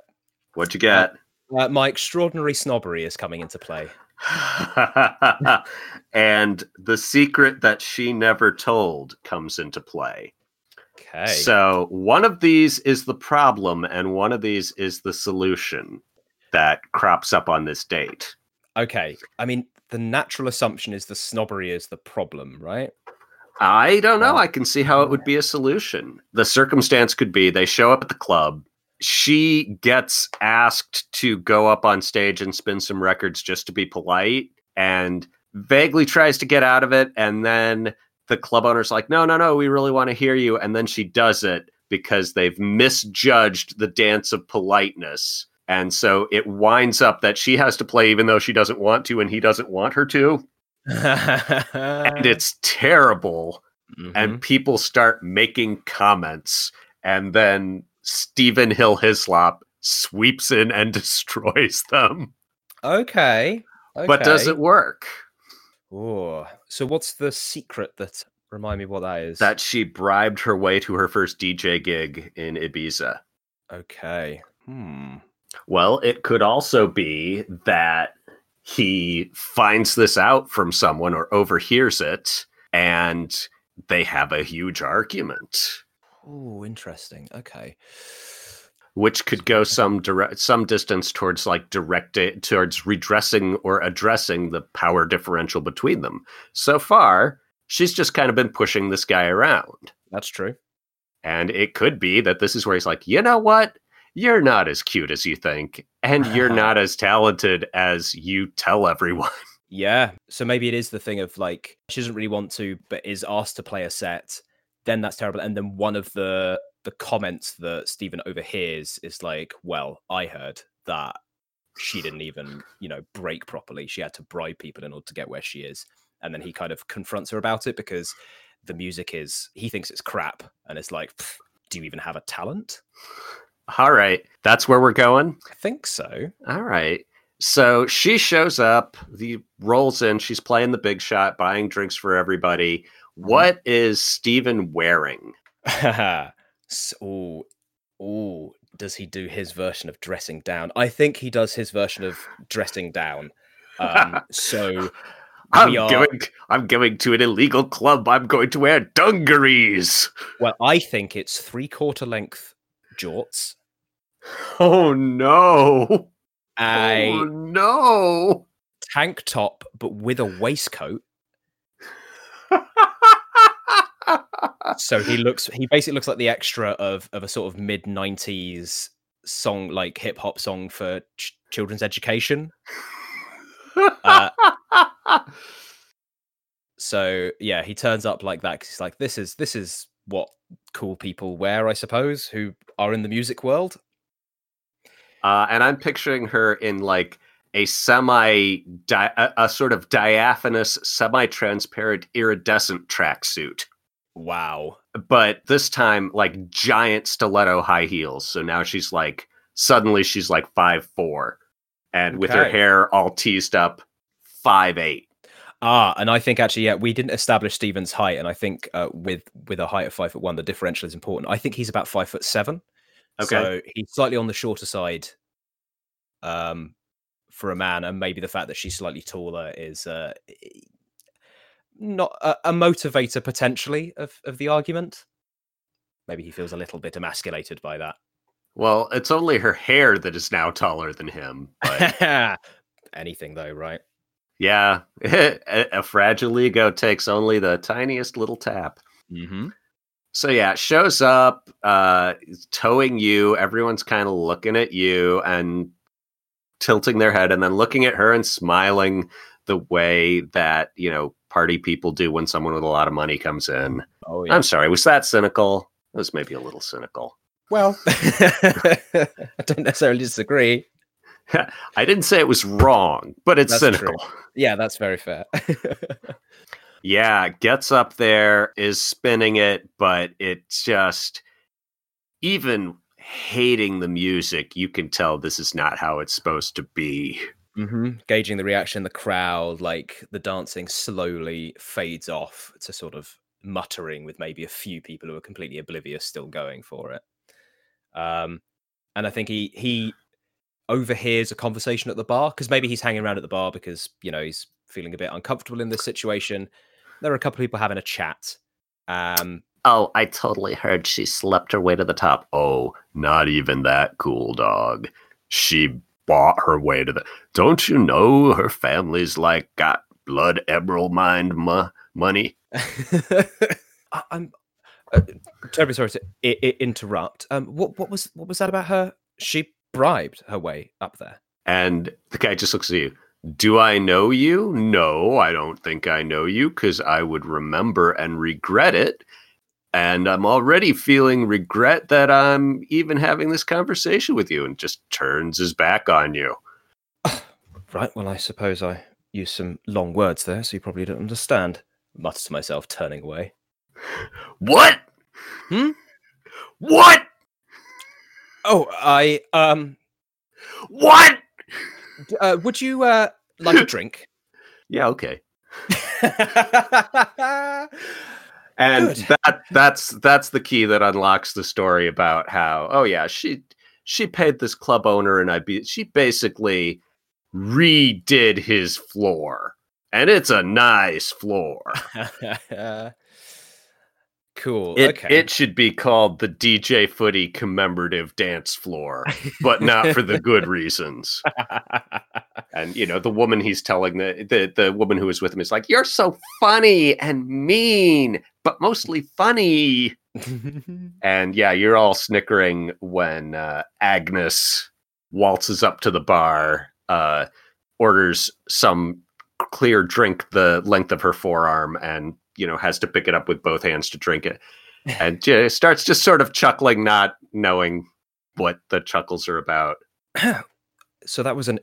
Speaker 1: What'd you get?
Speaker 2: Uh, my extraordinary snobbery is coming into play. *laughs*
Speaker 1: and the secret that she never told comes into play.
Speaker 2: Okay.
Speaker 1: So one of these is the problem, and one of these is the solution that crops up on this date.
Speaker 2: okay. I mean, the natural assumption is the snobbery is the problem, right?
Speaker 1: I don't know. I can see how it would be a solution. The circumstance could be they show up at the club. She gets asked to go up on stage and spin some records just to be polite and vaguely tries to get out of it. And then the club owner's like, no, no, no, we really want to hear you. And then she does it because they've misjudged the dance of politeness. And so it winds up that she has to play even though she doesn't want to and he doesn't want her to. And *laughs* it's terrible
Speaker 2: Mhm.
Speaker 1: and people start making comments and then Stephen Hill Hislop sweeps in and *laughs* destroys them.
Speaker 2: okay.
Speaker 1: But does it work?
Speaker 2: Ooh. So what's the secret that remind me what that is?
Speaker 1: That she bribed her way to her first DJ gig in Ibiza.
Speaker 2: okay. Hmm.
Speaker 1: Well, it could also be that he finds this out from someone or overhears it and they have a huge argument.
Speaker 2: Oh, interesting. Okay.
Speaker 1: which could go some direct some distance towards like direct towards redressing or addressing the power differential between them. So far, she's just kind of been pushing this guy around.
Speaker 2: That's true.
Speaker 1: And it could be that this is where he's like, "You know what? You're not as cute as you think, and you're not *laughs* as talented as you tell everyone."
Speaker 2: Yeah. So maybe it is the thing of like she doesn't really want to, but is asked to play a set. Then that's terrible. And then one of the the comments that Stephen overhears is like, "Well, I heard that she *sighs* didn't even, you know, break properly. She had to bribe people in order to get where she is." And then he kind of confronts her about it because the music is he thinks it's crap, and it's like, "Do you even have a talent?"
Speaker 1: All right, that's where we're going.
Speaker 2: I think so.
Speaker 1: All right. So she shows up, the rolls in, she's playing the big shot, buying drinks for everybody. What is Steven wearing? *laughs*
Speaker 2: S- oh, oh, does he do his version of dressing down? I think he does his version of dressing down. Um, *laughs* so
Speaker 1: I'm
Speaker 2: are-
Speaker 1: going I'm going to an illegal club. I'm going to wear dungarees.
Speaker 2: well, I think it's three quarter length jorts,
Speaker 1: Oh no.
Speaker 2: a
Speaker 1: Oh no.
Speaker 2: tank top, but with a waistcoat. So he looks, he basically looks like the extra of of a sort of mid '90s song, like hip hop song for ch- children's education. Uh, so yeah, he turns up like that because he's like, "This is this is what cool people wear, I suppose, who are in the music world."
Speaker 1: uh, and I'm picturing her in like a semi di- a, a sort of diaphanous, semi-transparent, iridescent tracksuit.
Speaker 2: Wow.
Speaker 1: but this time like giant stiletto high heels. So now she's like suddenly she's like five four, and with her hair all teased up, five eight.
Speaker 2: Ah, and I think actually, yeah, we didn't establish Stephen's height, and I think uh, with with a height of five foot one, the differential is important. I think he's about five foot seven.
Speaker 1: Okay.
Speaker 2: So he's slightly on the shorter side, um, for a man, and maybe the fact that she's slightly taller is uh, not a, a motivator potentially of of the argument. Maybe he feels a little bit emasculated by that.
Speaker 1: Well, it's only her hair that is now taller than him. But *laughs*
Speaker 2: Anything though, right?
Speaker 1: yeah, *laughs* a, a fragile ego takes only the tiniest little tap.
Speaker 2: Mm-hmm.
Speaker 1: So yeah, shows up, uh, towing you. Everyone's kind of looking at you and tilting their head, and then looking at her and smiling the way that you know party people do when someone with a lot of money comes in.
Speaker 2: Oh yeah.
Speaker 1: I'm sorry, was that cynical? It was maybe a little cynical.
Speaker 2: Well, *laughs* I don't necessarily disagree. *laughs*
Speaker 1: I didn't say it was wrong, but it's
Speaker 2: That's
Speaker 1: cynical. *laughs*
Speaker 2: Yeah, that's very fair.
Speaker 1: Yeah, gets up there, is spinning it, but it just even hating the music, you can tell this is not how it's supposed to be.
Speaker 2: Mm-hmm. Gauging the reaction the crowd, like the dancing slowly fades off to sort of muttering with maybe a few people who are completely oblivious still going for it. Um, and I think he he overhears a conversation at the bar because maybe he's hanging around at the bar because you know he's feeling a bit uncomfortable in this situation. There are a couple of people having a chat. Um,
Speaker 1: oh, I totally heard she slept her way to the top. Oh, not even that cool, dog. She bought her way to the. Don't you know her family's like got blood emerald mind mo- money? *laughs*
Speaker 2: I, am uh, terribly sorry to I- I interrupt. Um, what what was what was that about her? She bribed her way up there.
Speaker 1: And the guy just looks at you. Do I know you? No, I don't think I know you because I would remember and regret it. And I'm already feeling regret that I'm even having this conversation with you and just turns his back on you. *sighs*
Speaker 2: Right. Well, I suppose I used some long words there, so you probably don't understand. Mutters to myself, turning away. *laughs*
Speaker 1: What?
Speaker 2: Hmm?
Speaker 1: What?
Speaker 2: Oh, I um.
Speaker 1: What?
Speaker 2: Uh, would you uh like a *laughs* drink?
Speaker 1: Yeah. Okay. *laughs* and Good. that that's that's the key that unlocks the story about how oh yeah she she paid this club owner and I be she basically redid his floor and it's a nice floor. *laughs*
Speaker 2: cool.
Speaker 1: It,
Speaker 2: okay.
Speaker 1: it should be called the DJ Footy commemorative dance floor, but not for the good *laughs* reasons. *laughs* and you know, the woman he's telling the, the the woman who was with him is like, "You're so funny and mean, but mostly funny." *laughs* and yeah, you're all snickering when uh, Agnes waltzes up to the bar, uh, orders some clear drink the length of her forearm, and you know has to pick it up with both hands to drink it, and *laughs* uh, starts just sort of chuckling, not knowing what the chuckles are about. *clears throat*
Speaker 2: so that was an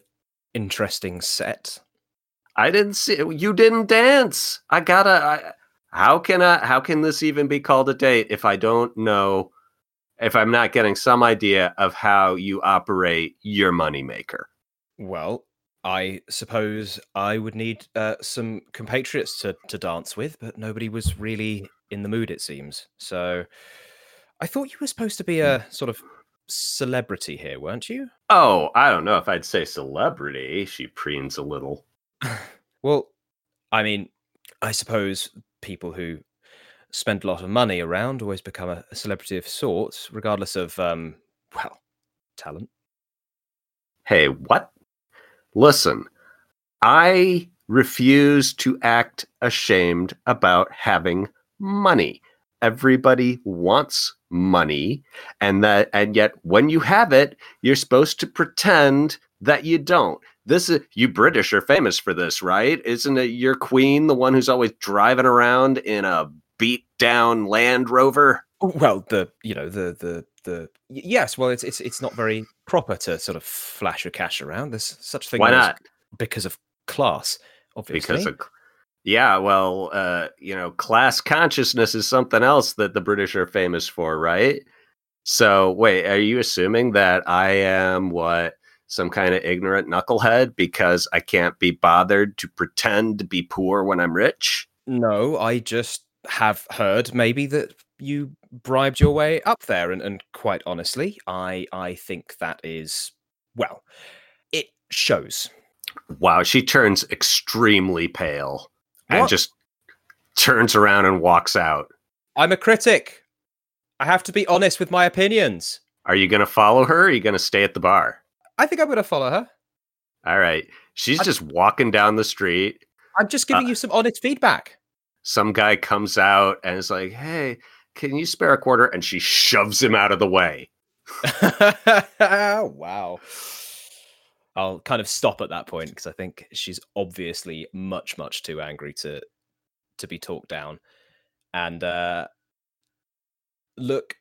Speaker 2: interesting set.
Speaker 1: I didn't see you didn't dance. I gotta. I, how can I? How can this even be called a date if I don't know? If I'm not getting some idea of how you operate your moneymaker.
Speaker 2: Well, I suppose I would need uh, some compatriots to, to dance with, but nobody was really in the mood, it seems. So I thought you were supposed to be a sort of celebrity here, weren't you?
Speaker 1: Oh, I don't know if I'd say celebrity. She preens a little. *laughs*
Speaker 2: well, I mean, I suppose people who spend a lot of money around always become a, celebrity of sorts, regardless of, um, well, talent.
Speaker 1: Hey, what? Listen, I refuse to act ashamed about having money. Everybody wants money and that and yet when you have it, you're supposed to pretend that you don't. This is you British are famous for this, right? Isn't it your queen the one who's always driving around in a beat down Land Rover?
Speaker 2: Well, the you know the the the yes, well it's it's it's not very proper to sort of flash your cash around. There's such thing.
Speaker 1: Why not?
Speaker 2: Because of class, obviously.
Speaker 1: Because of yeah, well, uh, you know, class consciousness is something else that the British are famous for, right? So, wait, are you assuming that I am what some kind of ignorant knucklehead because I can't be bothered to pretend to be poor when I'm rich?
Speaker 2: No, I just have heard maybe that you bribed your way up there, and, and quite honestly, I I think that is well, it shows.
Speaker 1: Wow, she turns extremely pale
Speaker 2: what?
Speaker 1: and just turns around and walks out.
Speaker 2: I'm a critic. I have to be honest with my opinions.
Speaker 1: Are you going to follow her? Or are you going to stay at the bar?
Speaker 2: I think I'm going to follow her.
Speaker 1: All right. She's I, just walking down the street.
Speaker 2: I'm just giving uh, you some honest feedback.
Speaker 1: Some guy comes out and is like, "Hey, can you spare a quarter?" And she shoves him out of the way. *laughs*
Speaker 2: wow. I'll kind of stop at that point because I think she's obviously much, much too angry to to be talked down. And uh, look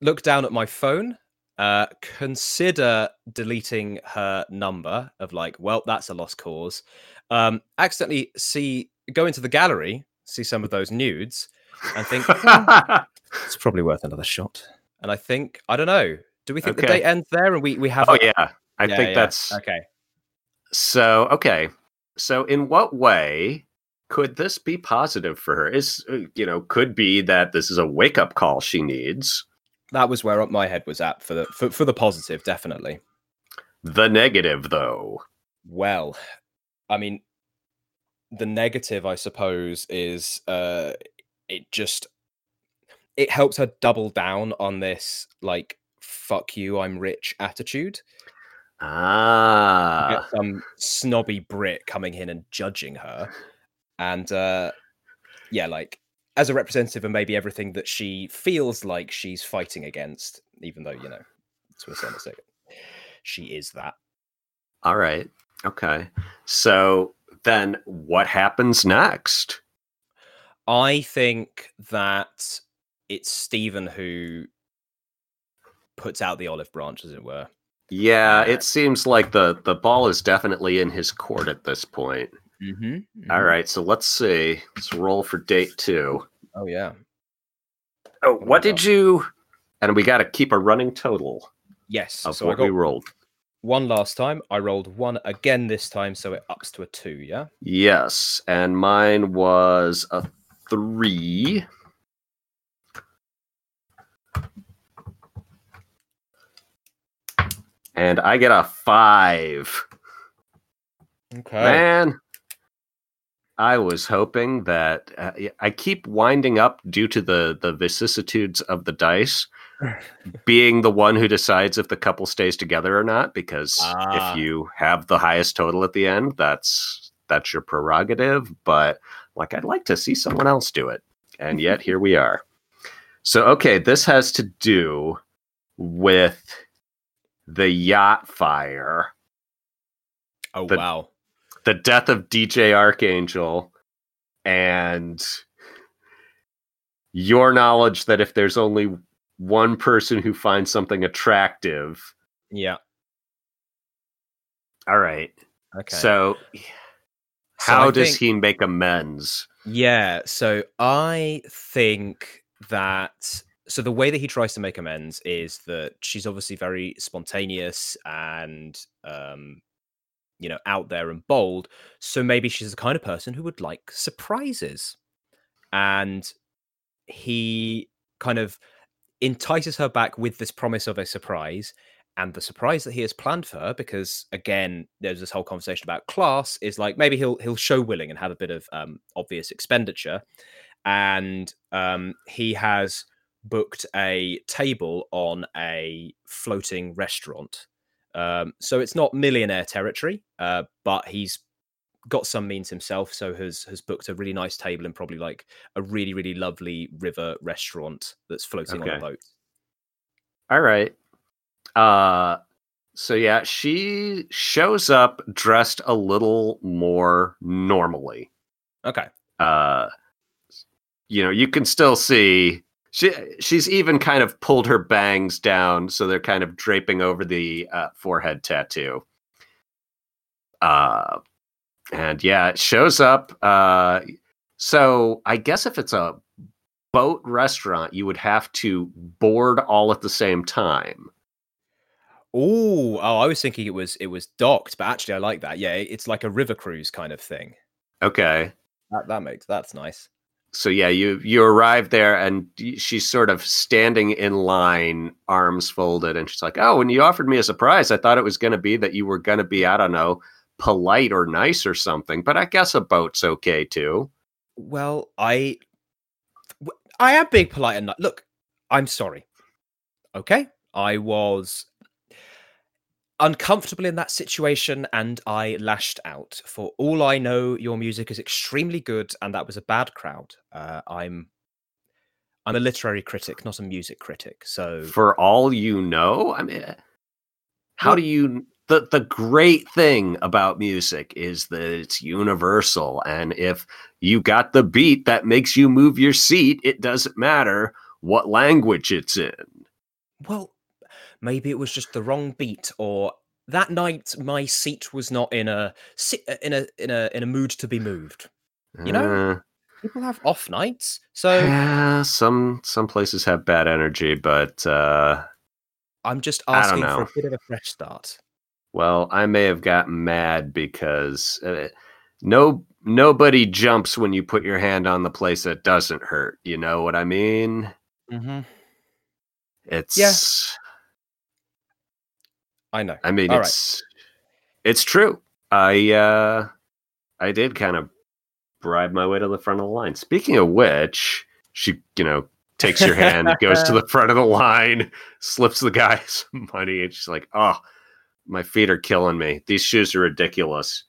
Speaker 2: look down at my phone. Uh, consider deleting her number of like, well, that's a lost cause. Um, accidentally see go into the gallery, see some of those nudes, and think hmm, *laughs* it's probably worth another shot. And I think I don't know. Do we think the
Speaker 1: Okay.
Speaker 2: date ends there, and we we have?
Speaker 1: Oh
Speaker 2: a-
Speaker 1: yeah, I
Speaker 2: Yeah,
Speaker 1: think
Speaker 2: yeah.
Speaker 1: that's
Speaker 2: okay.
Speaker 1: so. Okay, so in what way could this be positive for her? Is uh, you know could be that this is a wake up call she needs.
Speaker 2: That was where my head was at for the for, for the positive, definitely.
Speaker 1: The negative, though.
Speaker 2: Well, I mean, the negative, I suppose, is uh, it just it helps her double down on this like "fuck you, I'm rich" attitude.
Speaker 1: Ah,
Speaker 2: get some snobby Brit coming in and judging her, and uh, yeah, like as a representative of maybe everything that she feels like she's fighting against, even though you know, to a certain extent, she is that.
Speaker 1: all right. Okay. So then what happens next?
Speaker 2: I think that it's Stephen who puts out the olive branch, as it were.
Speaker 1: Yeah,
Speaker 2: Uh,
Speaker 1: it seems like the the ball is definitely in his court at this point.
Speaker 2: Mm-hmm.
Speaker 1: All right, so let's see. Let's roll for date two.
Speaker 2: Oh yeah.
Speaker 1: Oh, what
Speaker 2: got?
Speaker 1: did you? And we got to keep a running total
Speaker 2: Yes.
Speaker 1: of
Speaker 2: so I
Speaker 1: what we rolled.
Speaker 2: one last time. I rolled one again this time, so it ups to a two. Yeah.
Speaker 1: Yes, and mine was a three. And I get a five.
Speaker 2: Okay.
Speaker 1: Man, I was hoping that uh, I keep winding up due to the the vicissitudes of the dice, *laughs* being the one who decides if the couple stays together or not. Because
Speaker 2: Ah.
Speaker 1: if you have the highest total at the end, that's that's your prerogative. But like, I'd like to see someone else do it, and yet *laughs* here we are. So okay, this has to do with the yacht fire
Speaker 2: Oh
Speaker 1: the-
Speaker 2: wow.
Speaker 1: the death of DJ Archangel and your knowledge that if there's only one person who finds something attractive,
Speaker 2: Yeah.
Speaker 1: all right.
Speaker 2: Okay.
Speaker 1: So
Speaker 2: So
Speaker 1: how
Speaker 2: I
Speaker 1: does
Speaker 2: think-
Speaker 1: he make amends?
Speaker 2: Yeah, so I think that so the way that he tries to make amends is that she's obviously very spontaneous and um you know out there and bold, so maybe she's the kind of person who would like surprises. And he kind of entices her back with this promise of a surprise and the surprise that he has planned for her because again there's this whole conversation about class is like maybe he'll he'll show willing and have a bit of um, obvious expenditure and um, he has booked a table on a floating restaurant um, so it's not millionaire territory uh, but he's got some means himself so has has booked a really nice table in probably like a really really lovely river restaurant that's floating on a boat
Speaker 1: All right. Uh so yeah, she shows up dressed a little more normally.
Speaker 2: okay
Speaker 1: uh you know you can still see she she's even kind of pulled her bangs down so they're kind of draping over the uh, forehead tattoo uh and yeah it shows up uh so i guess if it's a boat restaurant you would have to board all at the same time
Speaker 2: Ooh, oh, I was thinking it was it was docked, but actually I like that. Yeah, it's like a river cruise kind of thing.
Speaker 1: okay
Speaker 2: That that makes that's nice.
Speaker 1: So yeah you you arrive there and she's sort of standing in line arms folded and she's like oh when you offered me a surprise i thought it was going to be that you were going to be i don't know polite or nice or something but i guess a boat's okay too
Speaker 2: Well, I I am being polite and not look, I'm sorry. Okay? I was uncomfortable in that situation and I lashed out. For all I know, your music is extremely good and that was a bad crowd. Uh, I'm I'm a literary critic, not a music critic. So
Speaker 1: for all you know i mean how
Speaker 2: What-
Speaker 1: do you the the great thing about music is that it's universal and if you got the beat that makes you move your seat it doesn't matter what language it's in
Speaker 2: Well, maybe it was just the wrong beat, or that night my seat was not in a in a in a in a mood to be moved. You know?
Speaker 1: Uh,
Speaker 2: People have off nights, so
Speaker 1: yeah, some some places have bad energy, but uh,
Speaker 2: I'm just asking for a bit of a fresh start.
Speaker 1: Well, I may have gotten mad because uh, no nobody jumps when you put your hand on the place that doesn't hurt. You know what I mean?
Speaker 2: Mm-hmm.
Speaker 1: It's
Speaker 2: I know.
Speaker 1: I mean
Speaker 2: All right.
Speaker 1: it's it's true. I uh I did kind of bribe my way to the front of the line. Speaking of which, she, you know, takes your hand, goes to *laughs* the front of the line, slips the guy some *laughs* money, and she's like, "Oh, my feet are killing me. These shoes are ridiculous."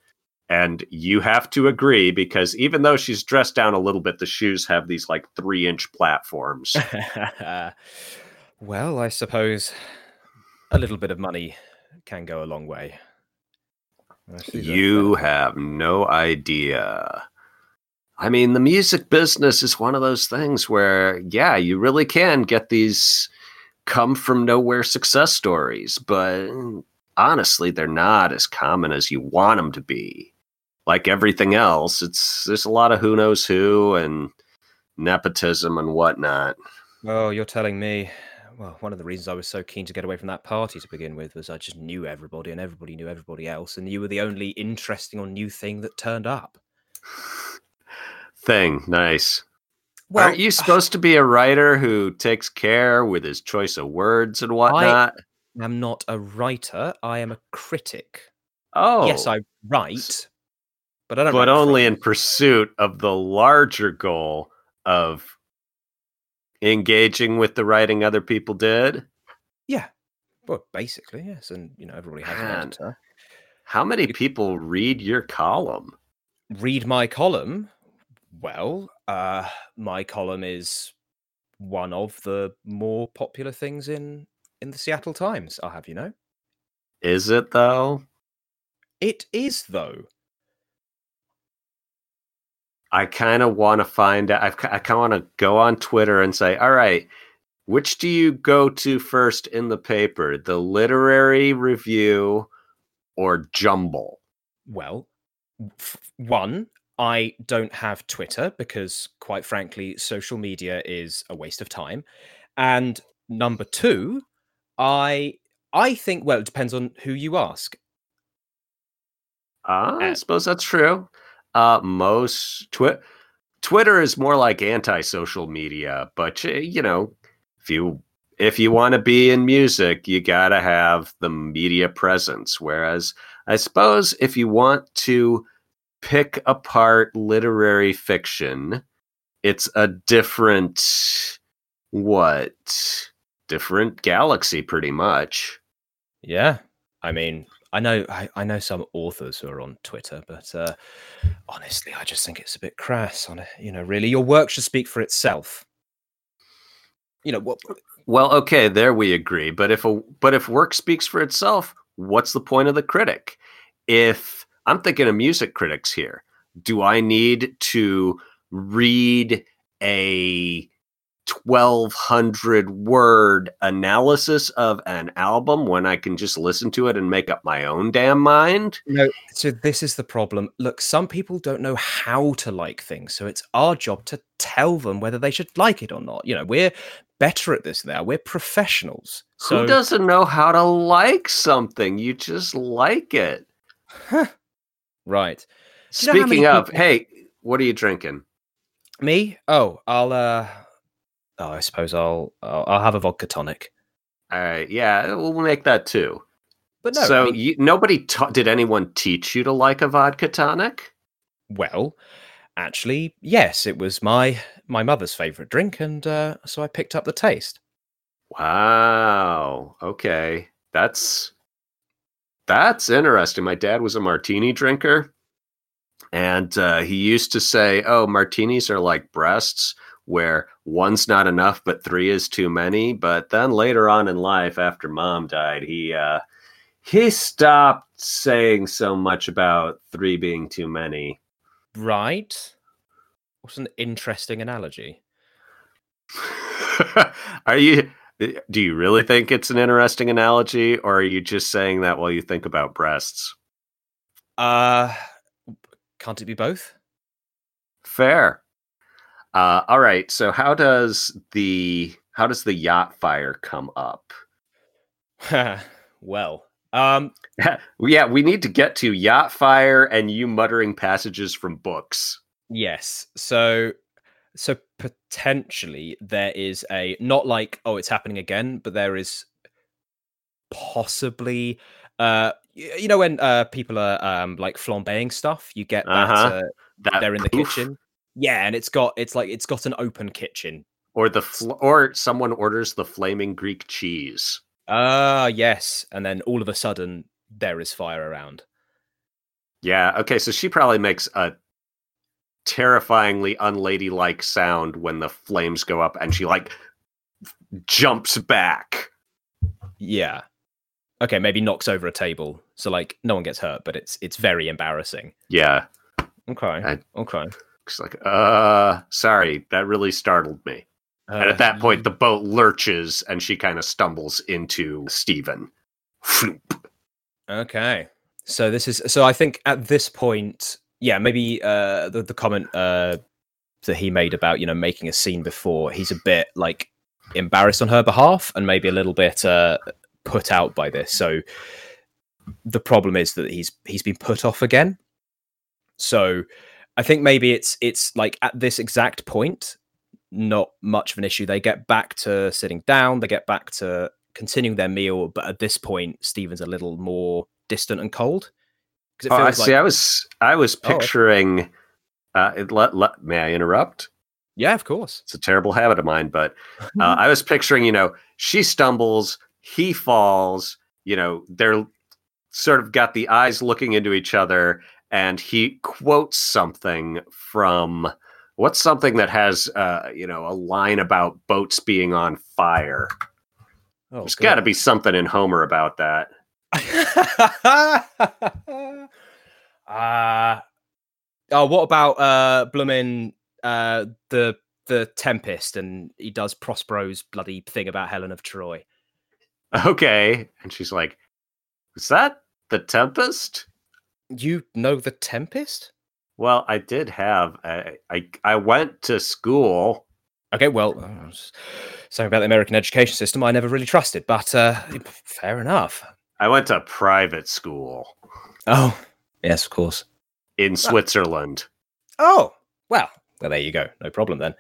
Speaker 1: And you have to agree because even though she's dressed down a little bit, the shoes have these like three inch platforms. *laughs*
Speaker 2: well, I suppose a little bit of money can go a long way. I see that.
Speaker 1: You have no idea. I mean, the music business is one of those things where, yeah, you really can get these come from nowhere success stories, but honestly, they're not as common as you want them to be. Like everything else, it's there's a lot of who knows who and nepotism and whatnot.
Speaker 2: Oh, you're telling me. Well, one of the reasons I was so keen to get away from that party to begin with was I just knew everybody and everybody knew everybody else, and you were the only interesting or new thing that turned up. *sighs*
Speaker 1: Thing, nice. Well, Aren't you supposed to be a writer who takes care with his choice of words and whatnot?
Speaker 2: I'm not a writer. I am a critic.
Speaker 1: oh,
Speaker 2: Yes, I write, but I don't.
Speaker 1: but only in pursuit of the larger goal of engaging with the writing other people did.
Speaker 2: Yeah, well, basically, yes, and you know everybody has an
Speaker 1: Man.
Speaker 2: editor.
Speaker 1: How many people read your column?
Speaker 2: Read my column. Well, uh, my column is one of the more popular things in in the Seattle Times. I'll have you know.
Speaker 1: Is it though?
Speaker 2: It is though.
Speaker 1: I kind of want to find out. I've, I kind of want to go on Twitter and say, all right, which do you go to first in the paper, the literary review or jumble?
Speaker 2: Well, f- one, I don't have Twitter because, quite frankly, social media is a waste of time. And number two, I I think well, it depends on who you ask.
Speaker 1: Uh, I
Speaker 2: Uh,
Speaker 1: suppose that's true. Uh, most twi- Twitter is more like anti-social media, but you know, if you if you want to be in music, you gotta have the media presence. Whereas, I suppose if you want to pick apart literary fiction, it's a different what different galaxy, pretty much.
Speaker 2: Yeah, I mean, I know I, I know some authors who are on Twitter, but uh, honestly, I just think it's a bit crass. On it, you know, really, your work should speak for itself. You know what?
Speaker 1: Well, okay, there we agree. But if a but if work speaks for itself, what's the point of the critic? If I'm thinking of music critics here, do I need to read a 1200 word analysis of an album when I can just listen to it and make up my own damn mind?
Speaker 2: No, so this is the problem. Look, some people don't know how to like things, so it's our job to tell them whether they should like it or not. You know, we're better at this now. We're professionals. So
Speaker 1: Who doesn't know how to like something? You just like it.
Speaker 2: right. Do you know
Speaker 1: Speaking of,
Speaker 2: people-
Speaker 1: hey, what are you drinking?
Speaker 2: Me? Oh, I'll uh Oh, I suppose I'll I'll, I'll have a vodka tonic.
Speaker 1: All right, yeah, we'll make that too.
Speaker 2: But no,
Speaker 1: so
Speaker 2: I mean,
Speaker 1: you, nobody ta- did anyone teach you to like a vodka tonic?
Speaker 2: well, actually, yes, it was my my mother's favorite drink and uh so I picked up the taste.
Speaker 1: Wow. Okay, that's that's interesting. My dad was a martini drinker, and uh, he used to say, "Oh, martinis are like breasts." Where one's not enough, but three is too many. But then later on in life, after mom died, he uh, he stopped saying so much about three being too many.
Speaker 2: Right? What's an interesting analogy? *laughs*
Speaker 1: are you do you really think it's an interesting analogy or are you just saying that while you think about breasts
Speaker 2: Uh can't it be both?
Speaker 1: fair uh, all right so how does the how does the yacht fire come up *laughs*
Speaker 2: well, um, *laughs*
Speaker 1: yeah, we need to get to yacht fire and you muttering passages from books.
Speaker 2: yes. So, so potentially there is a not like oh it's happening again, but there is possibly uh you know when uh people are um like flambeing stuff, you get that
Speaker 1: Uh-huh.
Speaker 2: uh,
Speaker 1: That
Speaker 2: they're in the kitchen. Yeah, and it's got it's like it's got an open kitchen.
Speaker 1: or the fl- or someone orders the flaming Greek cheese.
Speaker 2: Ah, yes, and then all of a sudden there is fire around.
Speaker 1: Yeah. Okay. So she probably makes a terrifyingly unladylike sound when the flames go up, and she like jumps back.
Speaker 2: Yeah. Okay, maybe knocks over a table. So like no one gets hurt, but it's it's very embarrassing.
Speaker 1: Yeah.
Speaker 2: Okay.
Speaker 1: I-
Speaker 2: okay.
Speaker 1: She's like, uh, sorry, that really startled me. and
Speaker 2: Uh,
Speaker 1: at that point, the boat lurches, and she kind of stumbles into Stephen. Floop.
Speaker 2: Okay. So this is so I think at this point, yeah, maybe uh the, the comment uh that he made about, you know, making a scene before, he's a bit like embarrassed on her behalf and maybe a little bit uh put out by this. So the problem is that he's he's been put off again. So I think maybe it's it's like at this exact point, not much of an issue. They get back to sitting down, they get back to continuing their meal, but at this point, Stephen's a little more distant and cold. Because
Speaker 1: Oh, I see. I was I was
Speaker 2: Oh,
Speaker 1: picturing. Uh, it, let, let, may I interrupt?
Speaker 2: yeah, of course.
Speaker 1: It's a terrible habit of mine, but *laughs* uh, I was picturing. You know, she stumbles, he falls. You know, they're sort of got the eyes looking into each other, and he quotes something from. What's something that has, uh, you know, a line about boats being on fire?
Speaker 2: Oh,
Speaker 1: There's got to be something in Homer about that. *laughs*
Speaker 2: uh oh, what about uh Bloomin' uh the the Tempest and he does Prospero's bloody thing about Helen of Troy.
Speaker 1: Okay, and she's like, "Is that the Tempest?"
Speaker 2: You know the Tempest?
Speaker 1: Well, I did have. I I, I went to school.
Speaker 2: Okay, well, uh, s- something about the American education system I never really trusted, but uh fair enough.
Speaker 1: I went to private school
Speaker 2: Oh, yes, of course.
Speaker 1: in Switzerland.
Speaker 2: Oh, well, well, there you go. No problem then.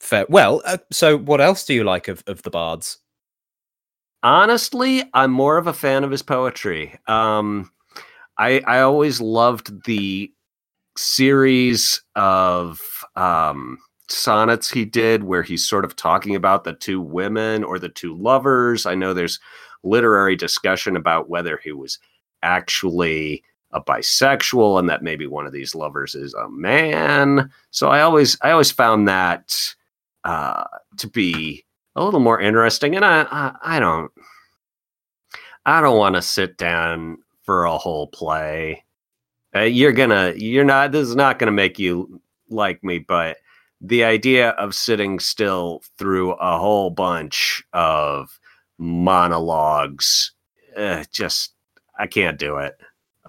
Speaker 2: Fair. Well, uh, so what else do you like of, of the bards?
Speaker 1: Honestly, I'm more of a fan of his poetry. Um, I I always loved the series of um, sonnets he did where he's sort of talking about the two women or the two lovers. I know there's literary discussion about whether he was actually a bisexual and that maybe one of these lovers is a man. So I always I always found that uh, to be a little more interesting. And I I, I don't I don't want to sit down for a whole play. Uh, you're gonna you're not this is not gonna make you like me, but the idea of sitting still through a whole bunch of monologues uh, just I can't do it.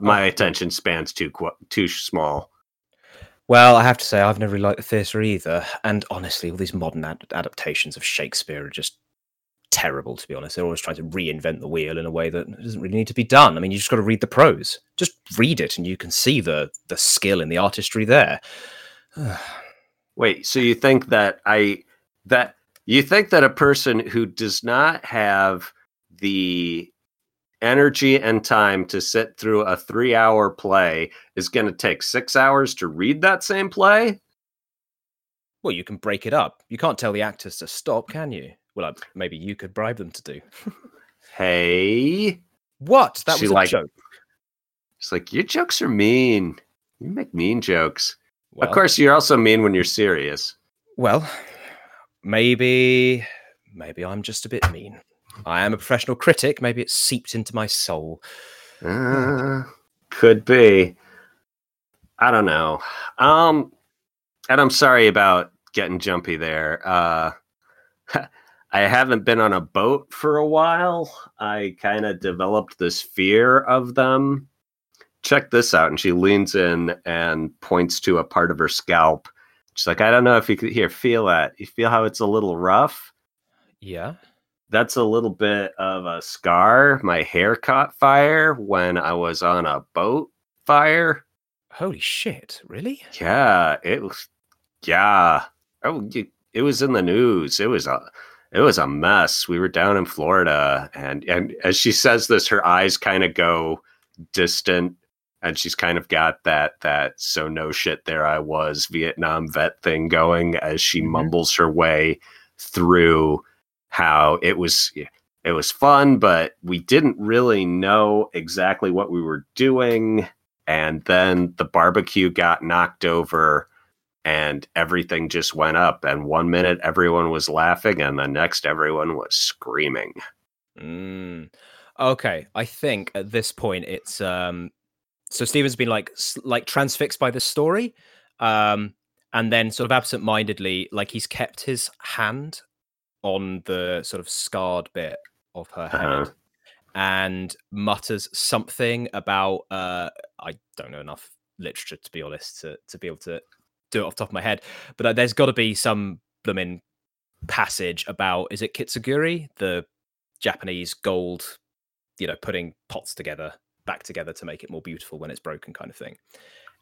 Speaker 1: My
Speaker 2: Oh.
Speaker 1: attention span's too qu- too small.
Speaker 2: Well, I have to say, I've never really liked the theatre either. And honestly, all these modern ad- adaptations of Shakespeare are just terrible, to be honest. They're always trying to reinvent the wheel in a way that doesn't really need to be done. I mean, you just got to read the prose. Just read it, and you can see the the skill and the artistry there. *sighs*
Speaker 1: Wait, so you think that I that you think that a person who does not have the energy and time to sit through a 3-hour play is going to take 6 hours to read that same play?
Speaker 2: well, you can break it up. You can't tell the actors to stop, can you? Well, maybe you could bribe them to do.
Speaker 1: Hey,
Speaker 2: What? That
Speaker 1: She
Speaker 2: was a
Speaker 1: like-
Speaker 2: joke.
Speaker 1: it's like your jokes are mean. You make mean jokes.
Speaker 2: Well,
Speaker 1: of course, you're also mean when you're serious.
Speaker 2: Well, maybe maybe I'm just a bit mean. I am a professional critic. Maybe it's seeped into my soul.
Speaker 1: Uh, could be. I don't know. Um, and I'm sorry about getting jumpy there. Uh, *laughs* I haven't been on a boat for a while. I kind of developed this fear of them. Check this out. And she leans in and points to a part of her scalp. She's like, I don't know if you could here feel that. You feel how it's a little rough?
Speaker 2: Yeah.
Speaker 1: that's a little bit of a scar. My hair caught fire when I was on a boat fire.
Speaker 2: Holy shit! Really?
Speaker 1: Yeah, it was. Yeah, oh, it was in the news. It was a, it was a mess. We were down in Florida, and and as she says this, her eyes kind of go distant, and she's kind of got that that so no shit there I was Vietnam vet thing going as she mm-hmm. mumbles her way through how it was it was fun, but we didn't really know exactly what we were doing. And then the barbecue got knocked over and everything just went up. And one minute everyone was laughing, and the next everyone was screaming.
Speaker 2: Mm. Okay, I think at this point it's um so Steven's been like like transfixed by the story, um, and then sort of absent-mindedly, like he's kept his hand on the sort of scarred bit of her head. Uh-huh. And mutters something about uh, I don't know enough literature to be honest to, to be able to do it off top of my head, but uh, there's got to be some blooming passage about is it kitsuguri, the Japanese gold, you know, putting pots together back together to make it more beautiful when it's broken, kind of thing.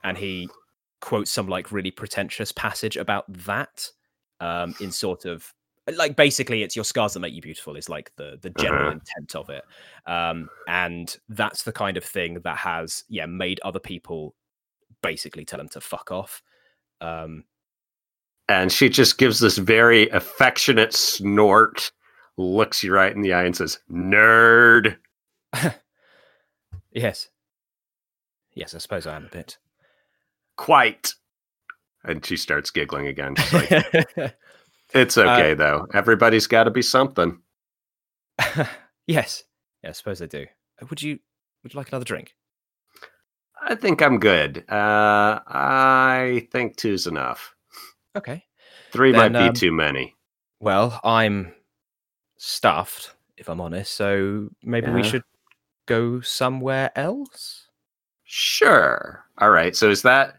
Speaker 2: And he quotes some like really pretentious passage about that um, in sort of like basically it's your scars that make you beautiful is like the the general uh-huh. intent of it um and that's the kind of thing that has yeah made other people basically tell him to fuck off um,
Speaker 1: and she just gives this very affectionate snort, looks you right in the eye, and says, "Nerd." *laughs*
Speaker 2: yes, yes, I suppose I am a bit.
Speaker 1: Quite. And she starts giggling again. Like, *laughs* it's uh, okay uh, though. Everybody's got to be something. *laughs*
Speaker 2: yes, yeah, I suppose they do. Would you would you like another drink?
Speaker 1: I think I'm good. Uh, I think two's enough.
Speaker 2: Okay.
Speaker 1: Three then, might be um, too many.
Speaker 2: Well, I'm stuffed, if I'm honest. So maybe yeah. we should go somewhere else.
Speaker 1: Sure. All right. So is that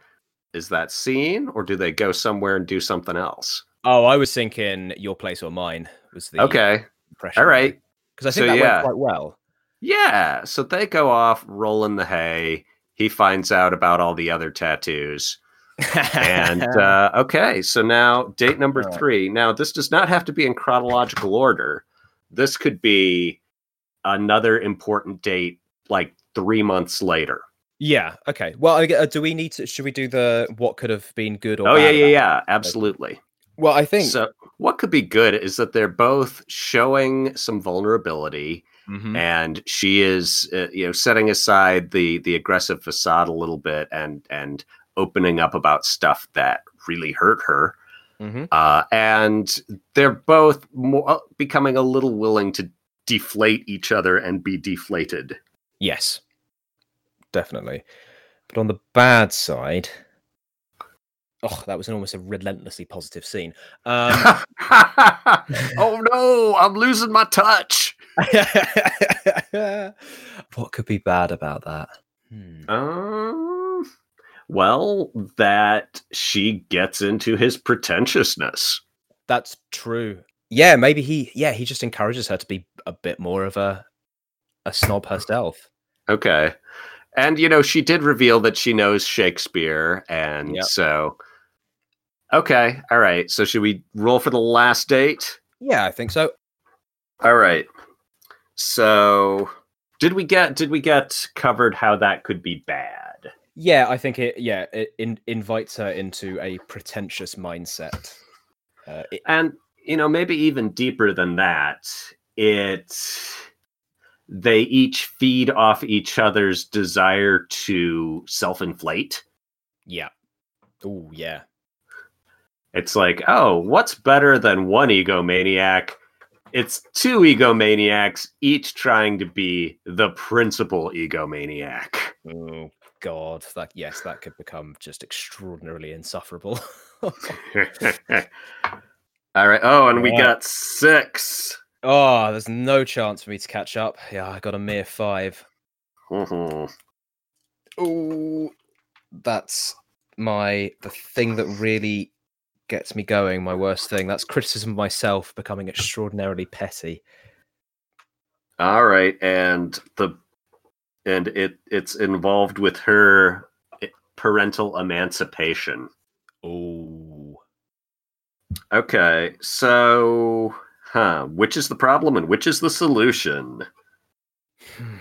Speaker 1: is that scene, or do they go somewhere and do something else?
Speaker 2: Oh, I was thinking your place or mine was the
Speaker 1: okay. All right.
Speaker 2: Because I think so, that yeah. went quite well.
Speaker 1: Yeah. So they go off rolling the hay he finds out about all the other tattoos. and *laughs* uh, okay, so now date number right. three. Now, this does not have to be in chronological order. This could be another important date like three months later.
Speaker 2: Yeah. Okay. Well, uh, do we need to? Should we do the what could have been good or?
Speaker 1: Oh yeah, yeah, yeah. Absolutely.
Speaker 2: Well, I think
Speaker 1: so. What could be good is that they're both showing some vulnerability Mm-hmm. and she is uh, you know setting aside the the aggressive facade a little bit and and opening up about stuff that really hurt her mm-hmm. uh, and they're both more, uh, becoming a little willing to deflate each other and be deflated
Speaker 2: yes definitely but on the bad side Oh, that was an almost a relentlessly positive scene. Um, *laughs*
Speaker 1: oh no, I'm losing my touch. *laughs*
Speaker 2: what could be bad about that?
Speaker 1: Hmm. Um, well, that she gets into his pretentiousness.
Speaker 2: That's true. Yeah, maybe he. Yeah, he just encourages her to be a bit more of a a snob herself.
Speaker 1: Okay, and you know she did reveal that she knows Shakespeare, and yep. so okay, all right. So should we roll for the last date?
Speaker 2: Yeah, I think so.
Speaker 1: All right. So did we get did we get covered how that could be bad?
Speaker 2: Yeah, I think it. Yeah, it in, invites her into a pretentious mindset,
Speaker 1: uh, it, and you know maybe even deeper than that. It they each feed off each other's desire to self-inflate.
Speaker 2: Yeah. Oh yeah.
Speaker 1: It's like, oh, what's better than one egomaniac it's two egomaniacs, each trying to be the principal egomaniac.
Speaker 2: Oh God, that yes, that could become just extraordinarily insufferable. *laughs*
Speaker 1: All right. Oh, and we got six.
Speaker 2: Oh, there's no chance for me to catch up. Yeah, I got a mere 5 mm-hmm. Oh, that's my the thing that really gets me going. My worst thing. That's criticism of myself becoming extraordinarily petty.
Speaker 1: All right, and the and it it's involved with her eh, parental emancipation.
Speaker 2: Oh.
Speaker 1: Okay, so huh, which is the problem and which is the solution? Hmm.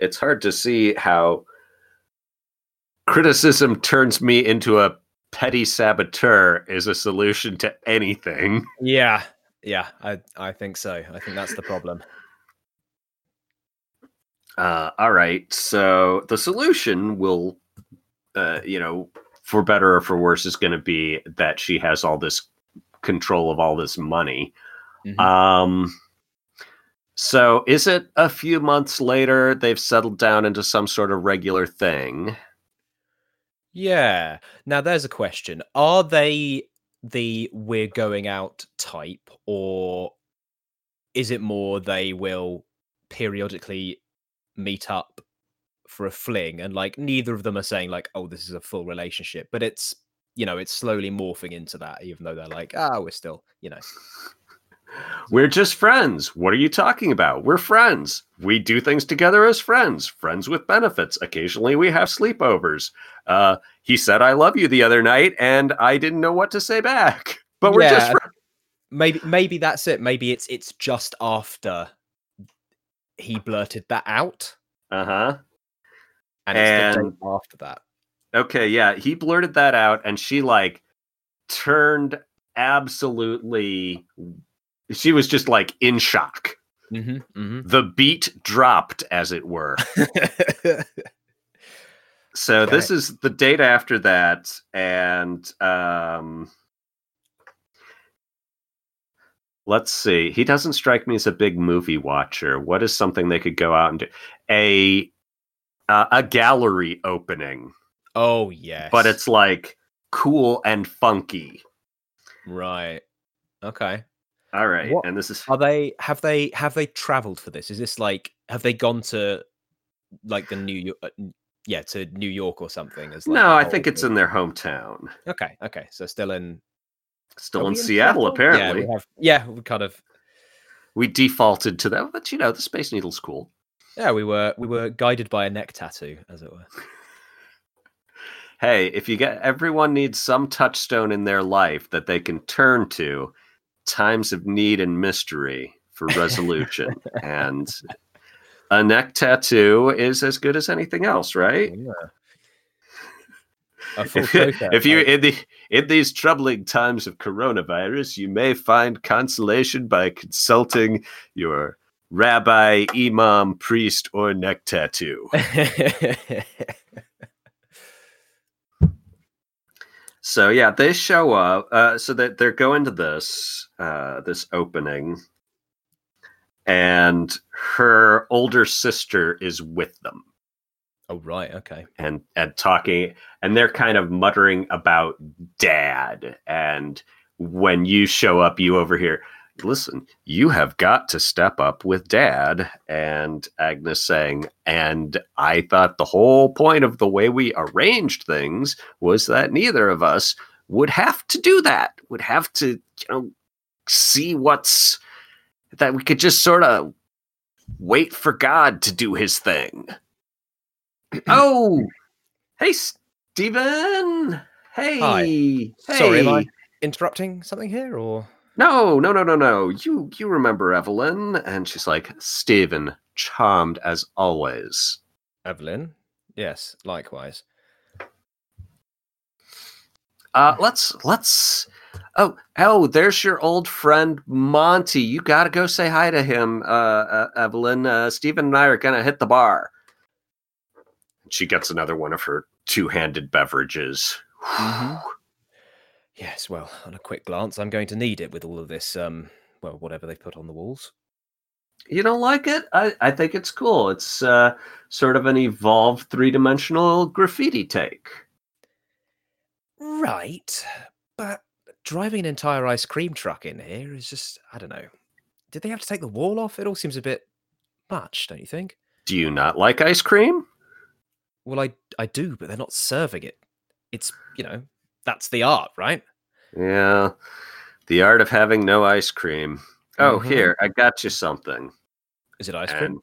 Speaker 1: it's hard to see how criticism turns me into a petty saboteur is a solution to anything.
Speaker 2: Yeah, yeah, I I think so. I think that's the problem.
Speaker 1: Uh, all right, so the solution will, uh, you know, for better or for worse, is going to be that she has all this control of all this money. Mm-hmm. Um, so is it a few months later they've settled down into some sort of regular thing?
Speaker 2: Yeah. Now there's a question. Are they the we're going out type or is it more they will periodically meet up for a fling and like neither of them are saying like oh this is a full relationship but it's you know it's slowly morphing into that even though they're like ah oh, we're still you know
Speaker 1: we're just friends. What are you talking about? We're friends. We do things together as friends, friends with benefits. Occasionally we have sleepovers. Uh, he said, I love you the other night, and I didn't know what to say back. *laughs* But we're yeah, just friends.
Speaker 2: Maybe maybe that's it. Maybe it's it's just after he blurted that out.
Speaker 1: Uh-huh.
Speaker 2: And, and after that.
Speaker 1: Okay, yeah. He blurted that out and she like turned absolutely she was just like in shock.
Speaker 2: Mm-hmm, mm-hmm.
Speaker 1: The beat dropped, as it were. *laughs* so okay. this is the date after that, and um, let's see. He doesn't strike me as a big movie watcher. What is something they could go out and do? A uh, a gallery opening.
Speaker 2: Oh yes,
Speaker 1: but it's like cool and funky.
Speaker 2: Right. Okay.
Speaker 1: All right, what, and this is
Speaker 2: are they have they have they traveled for this? Is this like have they gone to like the New York? Uh, yeah, to New York or something. As like
Speaker 1: no, I think it's in their hometown.
Speaker 2: Okay, okay, so still in
Speaker 1: still in, in Seattle, Seattle, apparently.
Speaker 2: Yeah, we have. Yeah, we kind of
Speaker 1: we defaulted to that, but you know, the Space Needle's cool.
Speaker 2: Yeah, we were we were guided by a neck tattoo, as it were.
Speaker 1: hey, if you get everyone needs some touchstone in their life that they can turn to times of need and mystery for resolution. *laughs* and a neck tattoo is as good as anything else, right? Yeah. *laughs* If, if, you in the in these troubling times of coronavirus, you may find consolation by consulting your rabbi, imam, priest, or neck tattoo. *laughs* So yeah, they show up. Uh, so that they're going to this uh, this opening, and her older sister is with them.
Speaker 2: Oh right, okay.
Speaker 1: And and talking, and they're kind of muttering about dad. And when you show up, you overhear, listen, you have got to step up with dad. And Agnes saying, and I thought the whole point of the way we arranged things was that neither of us would have to do that, would have to, you know, see what's that we could just sort of wait for God to do his thing. *clears throat* oh, hey, Stephen. Hey.
Speaker 2: Hi. Hey. Sorry, am I interrupting something here or?
Speaker 1: No, no, no, no, no. You you remember Evelyn? And she's like, Stephen, charmed as always.
Speaker 2: Evelyn? Yes, likewise.
Speaker 1: Uh let's let's Oh, oh, there's your old friend Monty. You got to go say hi to him, uh, uh, Evelyn. Uh, Stephen and I are going to hit the bar. She gets another one of her two handed beverages.
Speaker 2: Mm-hmm. Yes, well, on a quick glance, I'm going to need it with all of this, um, well, whatever they put on the walls.
Speaker 1: You don't like it? I, I think it's cool. It's uh, sort of an evolved three dimensional graffiti take.
Speaker 2: Right. But driving an entire ice cream truck in here is just, I don't know. Did they have to take the wall off? It all seems a bit much, don't you think?
Speaker 1: Do you not like ice cream?
Speaker 2: Well, I I do, but they're not serving it. It's, you know, that's the art, right?
Speaker 1: Yeah. The art of having no ice cream. Oh,
Speaker 2: Mhm.
Speaker 1: here I got you something.
Speaker 2: Is it ice cream?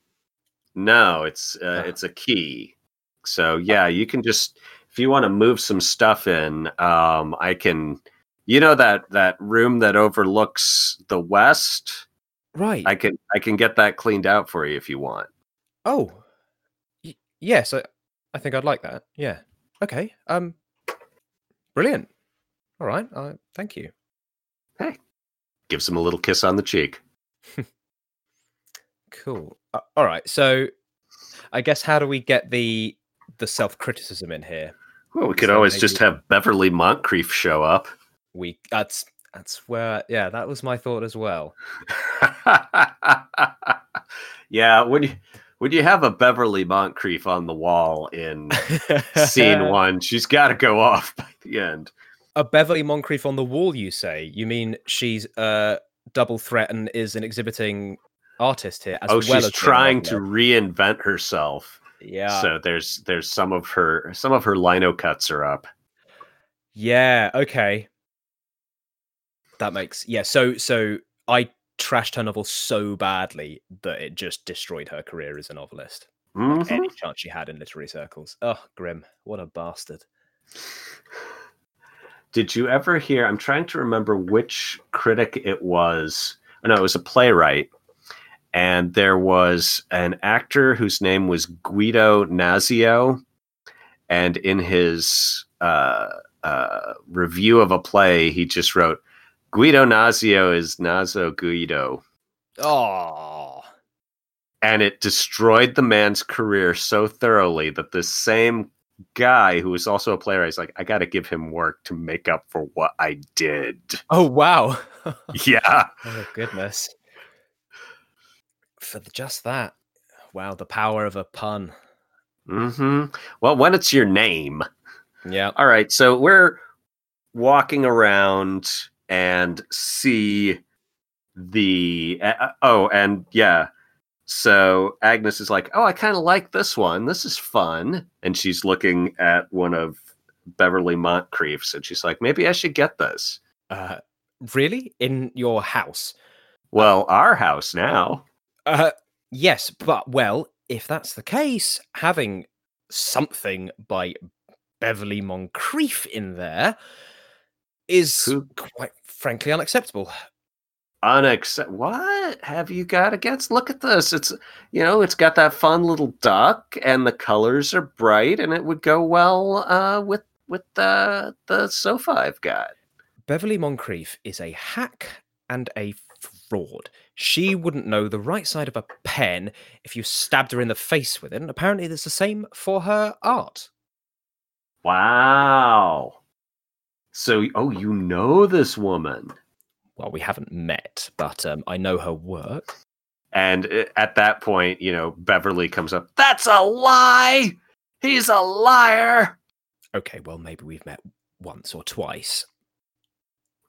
Speaker 1: No, it's uh,
Speaker 2: Ah.
Speaker 1: it's a key. So yeah, you can just if you want to move some stuff in, um, I can. You know that that room that overlooks the west.
Speaker 2: Right.
Speaker 1: I can I can get that cleaned out for you if you want.
Speaker 2: Oh, y- yes. I, I think I'd like that. Yeah. Okay. Um. Brilliant. All right. Uh, thank you.
Speaker 1: Hey, gives him a little kiss on the cheek. *laughs*
Speaker 2: Cool. Uh, all right. So, I guess how do we get the the self criticism in here?
Speaker 1: Well, we could
Speaker 2: So
Speaker 1: always just have Beverly Moncrief show up.
Speaker 2: We that's that's where yeah that was my thought as well. *laughs*
Speaker 1: yeah, when you when you have a Beverly Moncrief on the wall in scene *laughs* one, she's got to go off by the end.
Speaker 2: A Beverly Moncrief on the wall, you say? You mean she's a double threat and is an exhibiting artist here? As
Speaker 1: oh,
Speaker 2: well
Speaker 1: she's
Speaker 2: as
Speaker 1: trying to reinvent herself.
Speaker 2: Yeah.
Speaker 1: So there's there's some of her some of her lino cuts are up.
Speaker 2: Yeah. Okay. That makes yeah. So so I trashed her novel so badly that it just destroyed her career as a novelist.
Speaker 1: Mhm.
Speaker 2: Any chance she had in literary circles. Oh, grim! What a bastard.
Speaker 1: Did you ever hear? I'm trying to remember which critic it was. Oh, no, it was a playwright. And there was an actor whose name was Guido Nadzo. And in his uh, uh, review of a play, he just wrote, Guido Nadzo is Nadzo Guido.
Speaker 2: Oh,
Speaker 1: And it destroyed the man's career so thoroughly that this same guy who was also a playwright is like, I got to give him work to make up for what I did.
Speaker 2: oh wow. *laughs*
Speaker 1: yeah.
Speaker 2: oh goodness. For the, just that. Wow, the power of a pun.
Speaker 1: hmm Well, when it's your name.
Speaker 2: Yeah.
Speaker 1: All right. So we're walking around and see the. Uh, oh, and yeah. So Agnes is like, oh, I kind of like this one. This is fun. And she's looking at one of Beverly Moncrief's and she's like, maybe I should get this.
Speaker 2: Uh, really? In your house?
Speaker 1: Well, our house now.
Speaker 2: Uh, yes, but well, if that's the case, having something by Beverly Moncrief in there is
Speaker 1: Who-
Speaker 2: quite frankly unacceptable.
Speaker 1: Unaccept. What have you got against? Look at this. It's you know, it's got that fun little duck, and the colors are bright, and it would go well uh, with with the the sofa I've got.
Speaker 2: Beverly Moncrief is a hack and a fraud. She wouldn't know the right side of a pen if you stabbed her in the face with it, and apparently it's the same for her art.
Speaker 1: Wow. So, oh, you know this woman,
Speaker 2: Well, we haven't met, but um, I know her work.
Speaker 1: and uh, at that point, you know, Beverly comes up. That's a lie. He's a liar.
Speaker 2: Okay, well, maybe we've met once or twice.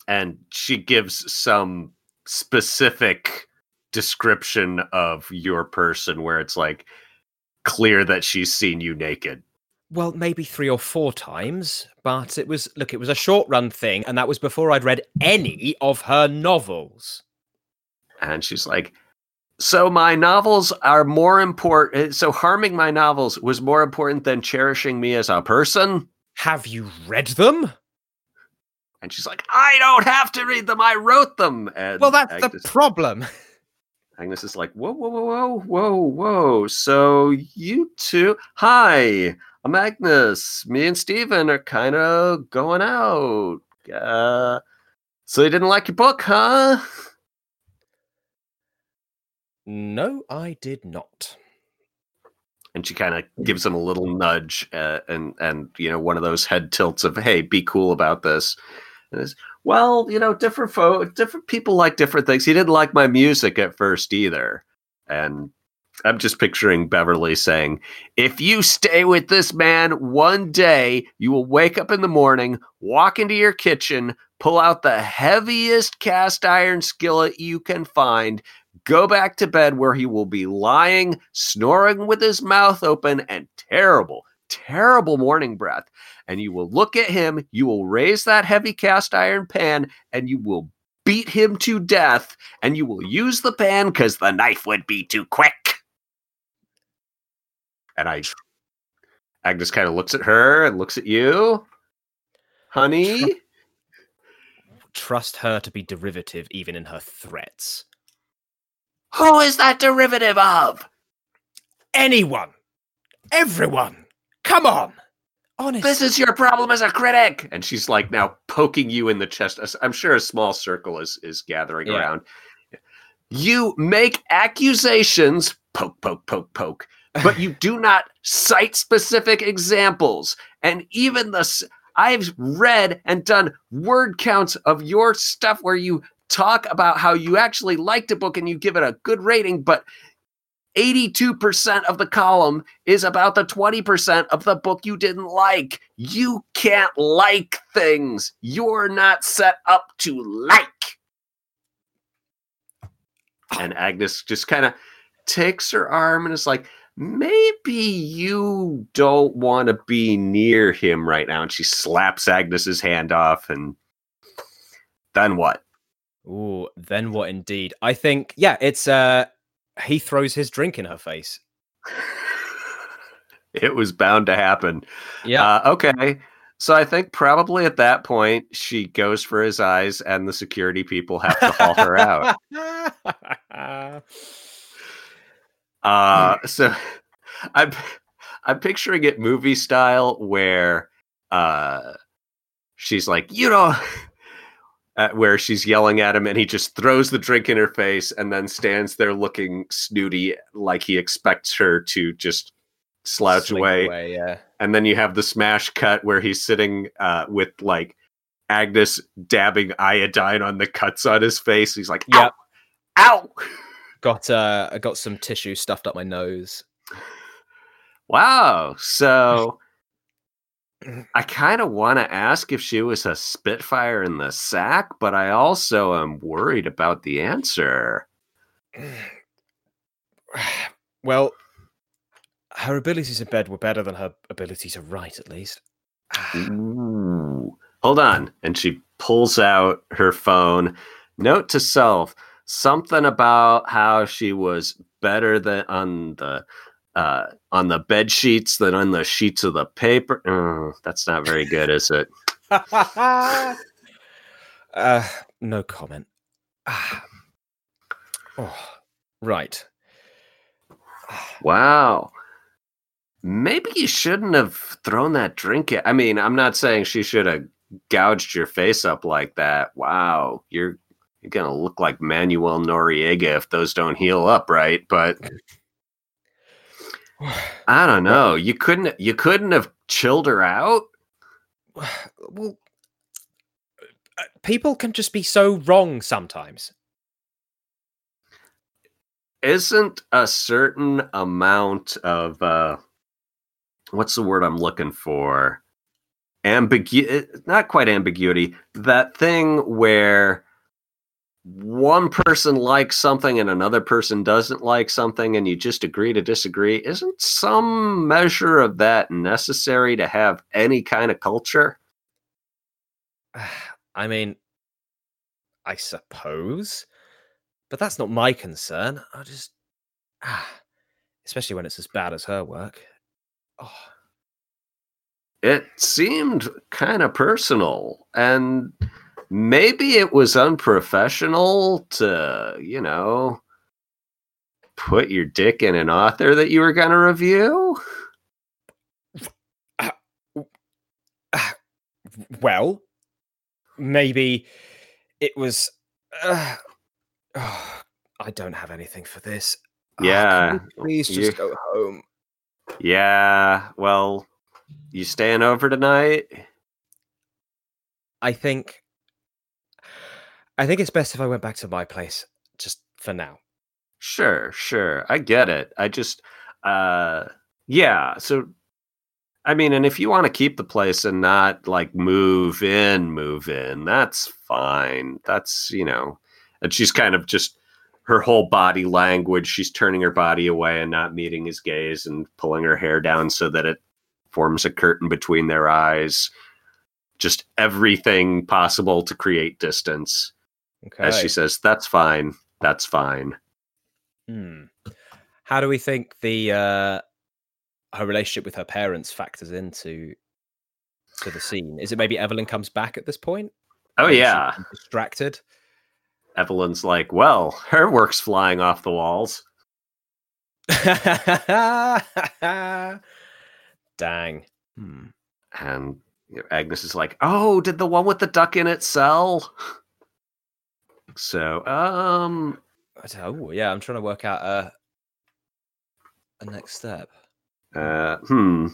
Speaker 1: and she gives some specific description of your person where it's like clear that she's seen you naked.
Speaker 2: Well, maybe three or four times, but it was look, it was a short run thing, and that was before I'd read any of her novels.
Speaker 1: And she's like, So my novels are more important. Eh, so harming my novels was more important than cherishing me as a person.
Speaker 2: Have you read them?
Speaker 1: And she's like, I don't have to read them. I wrote them. And
Speaker 2: Well, that's
Speaker 1: Agnes,
Speaker 2: the problem. *laughs*
Speaker 1: Agnes is like, Whoa, whoa, whoa, whoa, whoa, whoa. So you two, hi, I'm Agnes. Me and Steven are kind of going out. Uh, so you didn't like your book, huh?
Speaker 2: No, I did not.
Speaker 1: and she kind of gives him a little nudge uh, and and you know one of those head tilts of hey be cool about this and it's well you know different folk different people like different things he didn't like my music at first either and i'm just picturing beverly saying if you stay with this man one day you will wake up in the morning walk into your kitchen pull out the heaviest cast iron skillet you can find go back to bed where he will be lying, snoring with his mouth open, and terrible, terrible morning breath. And you will look at him, you will raise that heavy cast iron pan, and you will beat him to death, and you will use the pan because the knife would be too quick. And I, Agnes kind of looks at her and looks at you, honey.
Speaker 2: Trust her to be derivative even in her threats.
Speaker 1: Who is that derivative of?
Speaker 2: Anyone. Everyone. Come on. Honest.
Speaker 1: This is your problem as a critic. And she's like now poking you in the chest. I'm sure a small circle is is gathering
Speaker 2: Yeah.
Speaker 1: around. You make accusations, poke, poke, poke, poke, but you do not cite specific examples. And even the I've read and done word counts of your stuff where you talk about how you actually liked a book and you give it a good rating, but 82% of the column is about the 20% of the book you didn't like. You can't like things. You're not set up to like. And Agnes just kind of takes her arm and is like, maybe you don't want to be near him right now. And she slaps Agnes's hand off. And then what?
Speaker 2: Ooh, then what indeed? I think, yeah, it's uh he throws his drink in her face. *laughs*
Speaker 1: it was bound to happen.
Speaker 2: Yeah.
Speaker 1: Uh, okay. So I think probably at that point she goes for his eyes, and the security people have to haul her out. *laughs* Uh, so *laughs* I'm I'm picturing it movie style where uh, she's like, you know, *laughs* uh, where she's yelling at him, and he just throws the drink in her face, and then stands there looking snooty, like he expects her to just slouch
Speaker 2: Slink
Speaker 1: away
Speaker 2: Yeah.
Speaker 1: and then you have the smash cut where he's sitting uh, with like Agnes dabbing iodine on the cuts on his face. He's like, ow,
Speaker 2: Yep.
Speaker 1: ow. *laughs*
Speaker 2: Got uh I got some tissue stuffed up my nose.
Speaker 1: Wow. *laughs* So I kind of want to ask if she was a Spitfire in the sack, but I also am worried about the answer. *sighs*
Speaker 2: Well, her abilities in bed were better than her ability to write, at least. *sighs*
Speaker 1: Ooh. Hold on. And she pulls out her phone. Note to self something about how she was better than on the uh, on the bed sheets than on the sheets of the paper. Oh, that's not very good, is it? *laughs*
Speaker 2: uh, no comment. Ah. *sighs* oh, right.
Speaker 1: Wow. Maybe you shouldn't have thrown that drink. At, I mean, I'm not saying she should have gouged your face up like that. Wow, you're you're gonna look like Manuel Noriega if those don't heal up, right? But *sighs* I don't know. You couldn't you couldn't have chilled her out. *sighs*
Speaker 2: well, uh, people can just be so wrong sometimes.
Speaker 1: Isn't a certain amount of uh what's the word I'm looking for? Ambiguity, not quite ambiguity. That thing where one person likes something and another person doesn't like something and you just agree to disagree. Isn't some measure of that necessary to have any kind of culture? *sighs*
Speaker 2: I mean, I suppose, but that's not my concern. I just, ah, especially when it's as bad as her work. Oh,
Speaker 1: it seemed kind of personal and maybe it was unprofessional to you know put your dick in an author that you were going to review
Speaker 2: well, maybe it was. Uh, oh, *sighs* I don't have anything for this. Ah,
Speaker 1: Yeah,
Speaker 2: we please
Speaker 1: you-
Speaker 2: just go home.
Speaker 1: yeah well you staying over tonight
Speaker 2: I think. I think it's best if I went back to my place just for now.
Speaker 1: Sure, sure. I get it. I just uh yeah, so I mean, and if you want to keep the place and not like move in, move in, that's fine. That's, you know, and she's kind of just her whole body language, she's turning her body away and not meeting his gaze and pulling her hair down so that it forms a curtain between their eyes. Just everything possible to create distance.
Speaker 2: Okay.
Speaker 1: as she says, "That's fine. That's fine."
Speaker 2: Hmm. How do we think the uh, her relationship with her parents factors into to the scene? Is it maybe Evelyn comes back at this point?
Speaker 1: Oh yeah,
Speaker 2: distracted.
Speaker 1: Evelyn's like, "Well, her work's flying off the walls." *laughs*
Speaker 2: Dang. Hmm.
Speaker 1: And Agnes is like, "Oh, did the one with the duck in it sell?" So, um,
Speaker 2: I don't- Oh yeah, I'm trying to work out a a next step.
Speaker 1: uh, hmm.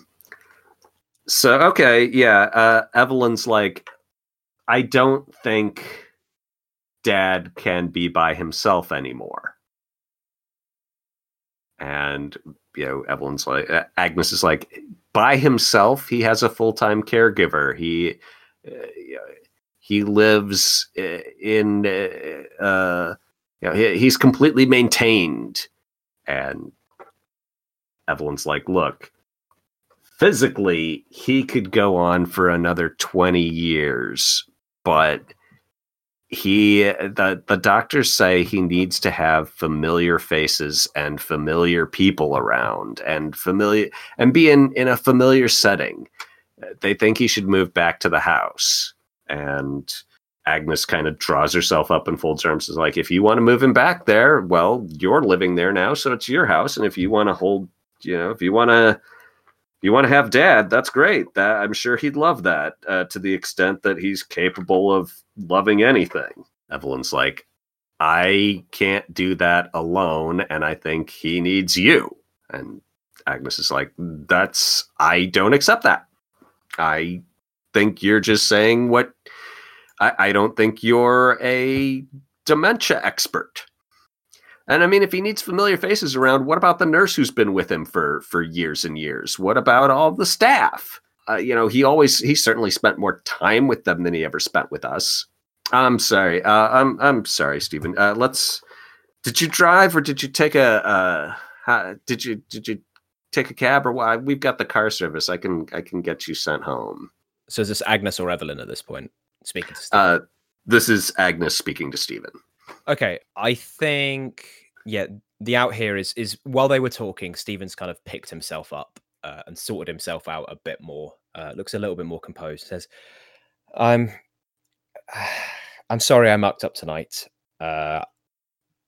Speaker 1: So, okay, yeah. Uh, Evelyn's like, I don't think Dad can be by himself anymore. And you know, Evelyn's like, uh, Agnes is like, by himself, he has a full time caregiver. He uh, he lives uh, in uh, uh, you know, he, he's completely maintained. And Evelyn's like, look, physically, he could go on for another 20 years, but he the the doctors say he needs to have familiar faces and familiar people around and familiar and be in in a familiar setting they think he should move back to the house and agnes kind of draws herself up and folds her arms and is like if you want to move him back there well you're living there now so it's your house and if you want to hold you know if you want to you want to have dad that's great. That i'm sure he'd love that uh, to the extent that he's capable of loving anything. Evelyn's like i can't do that alone and i think he needs you. And agnes is like that's i don't accept that. I think you're just saying what i, I don't think you're a dementia expert and I mean, if he needs familiar faces around, what about the nurse who's been with him for for years and years? What about all the staff? Uh, you know, he always he certainly spent more time with them than he ever spent with us. I'm sorry. Uh, I'm I'm sorry, Stephen. Uh, let's. Did you drive or did you take a? Uh, how, did you did you take a cab or why? We've got the car service. I can I can get you sent home.
Speaker 2: So is this Agnes or Evelyn at this point speaking to Stephen?
Speaker 1: Uh, this is Agnes speaking to Stephen.
Speaker 2: Okay, I think yeah, the out here is is while they were talking, Stevens kind of picked himself up uh, and sorted himself out a bit more. Uh, looks a little bit more composed. Says, "I'm, *sighs* I'm sorry I mucked up tonight. Uh,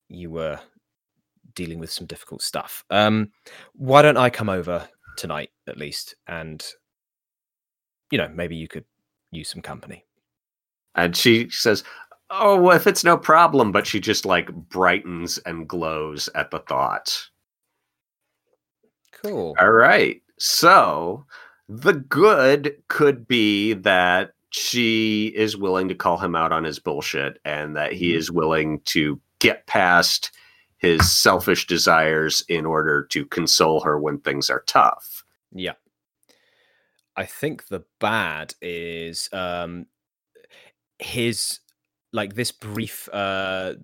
Speaker 2: you were dealing with some difficult stuff. Um, why don't I come over tonight at least, and you know maybe you could use some company."
Speaker 1: And she says, Oh, well, if it's no problem, but she just like brightens and glows at the thought.
Speaker 2: Cool.
Speaker 1: All right. So the good could be that she is willing to call him out on his bullshit and that he is willing to get past his selfish desires in order to console her when things are tough.
Speaker 2: Yeah. I think the bad is um his like this brief uh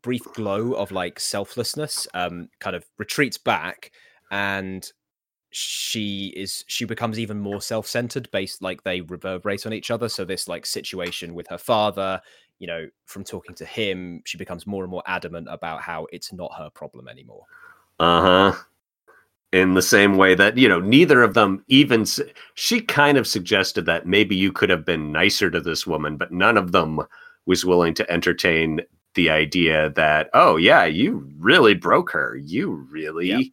Speaker 2: brief glow of like selflessness um kind of retreats back and she is she becomes even more self-centered based like they reverberate on each other so this like situation with her father you know from talking to him she becomes more and more adamant about how it's not her problem anymore
Speaker 1: Uh huh. In the same way that, you know, neither of them even, she kind of suggested that maybe you could have been nicer to this woman, but none of them was willing to entertain the idea that, oh, yeah, you really broke her. You really.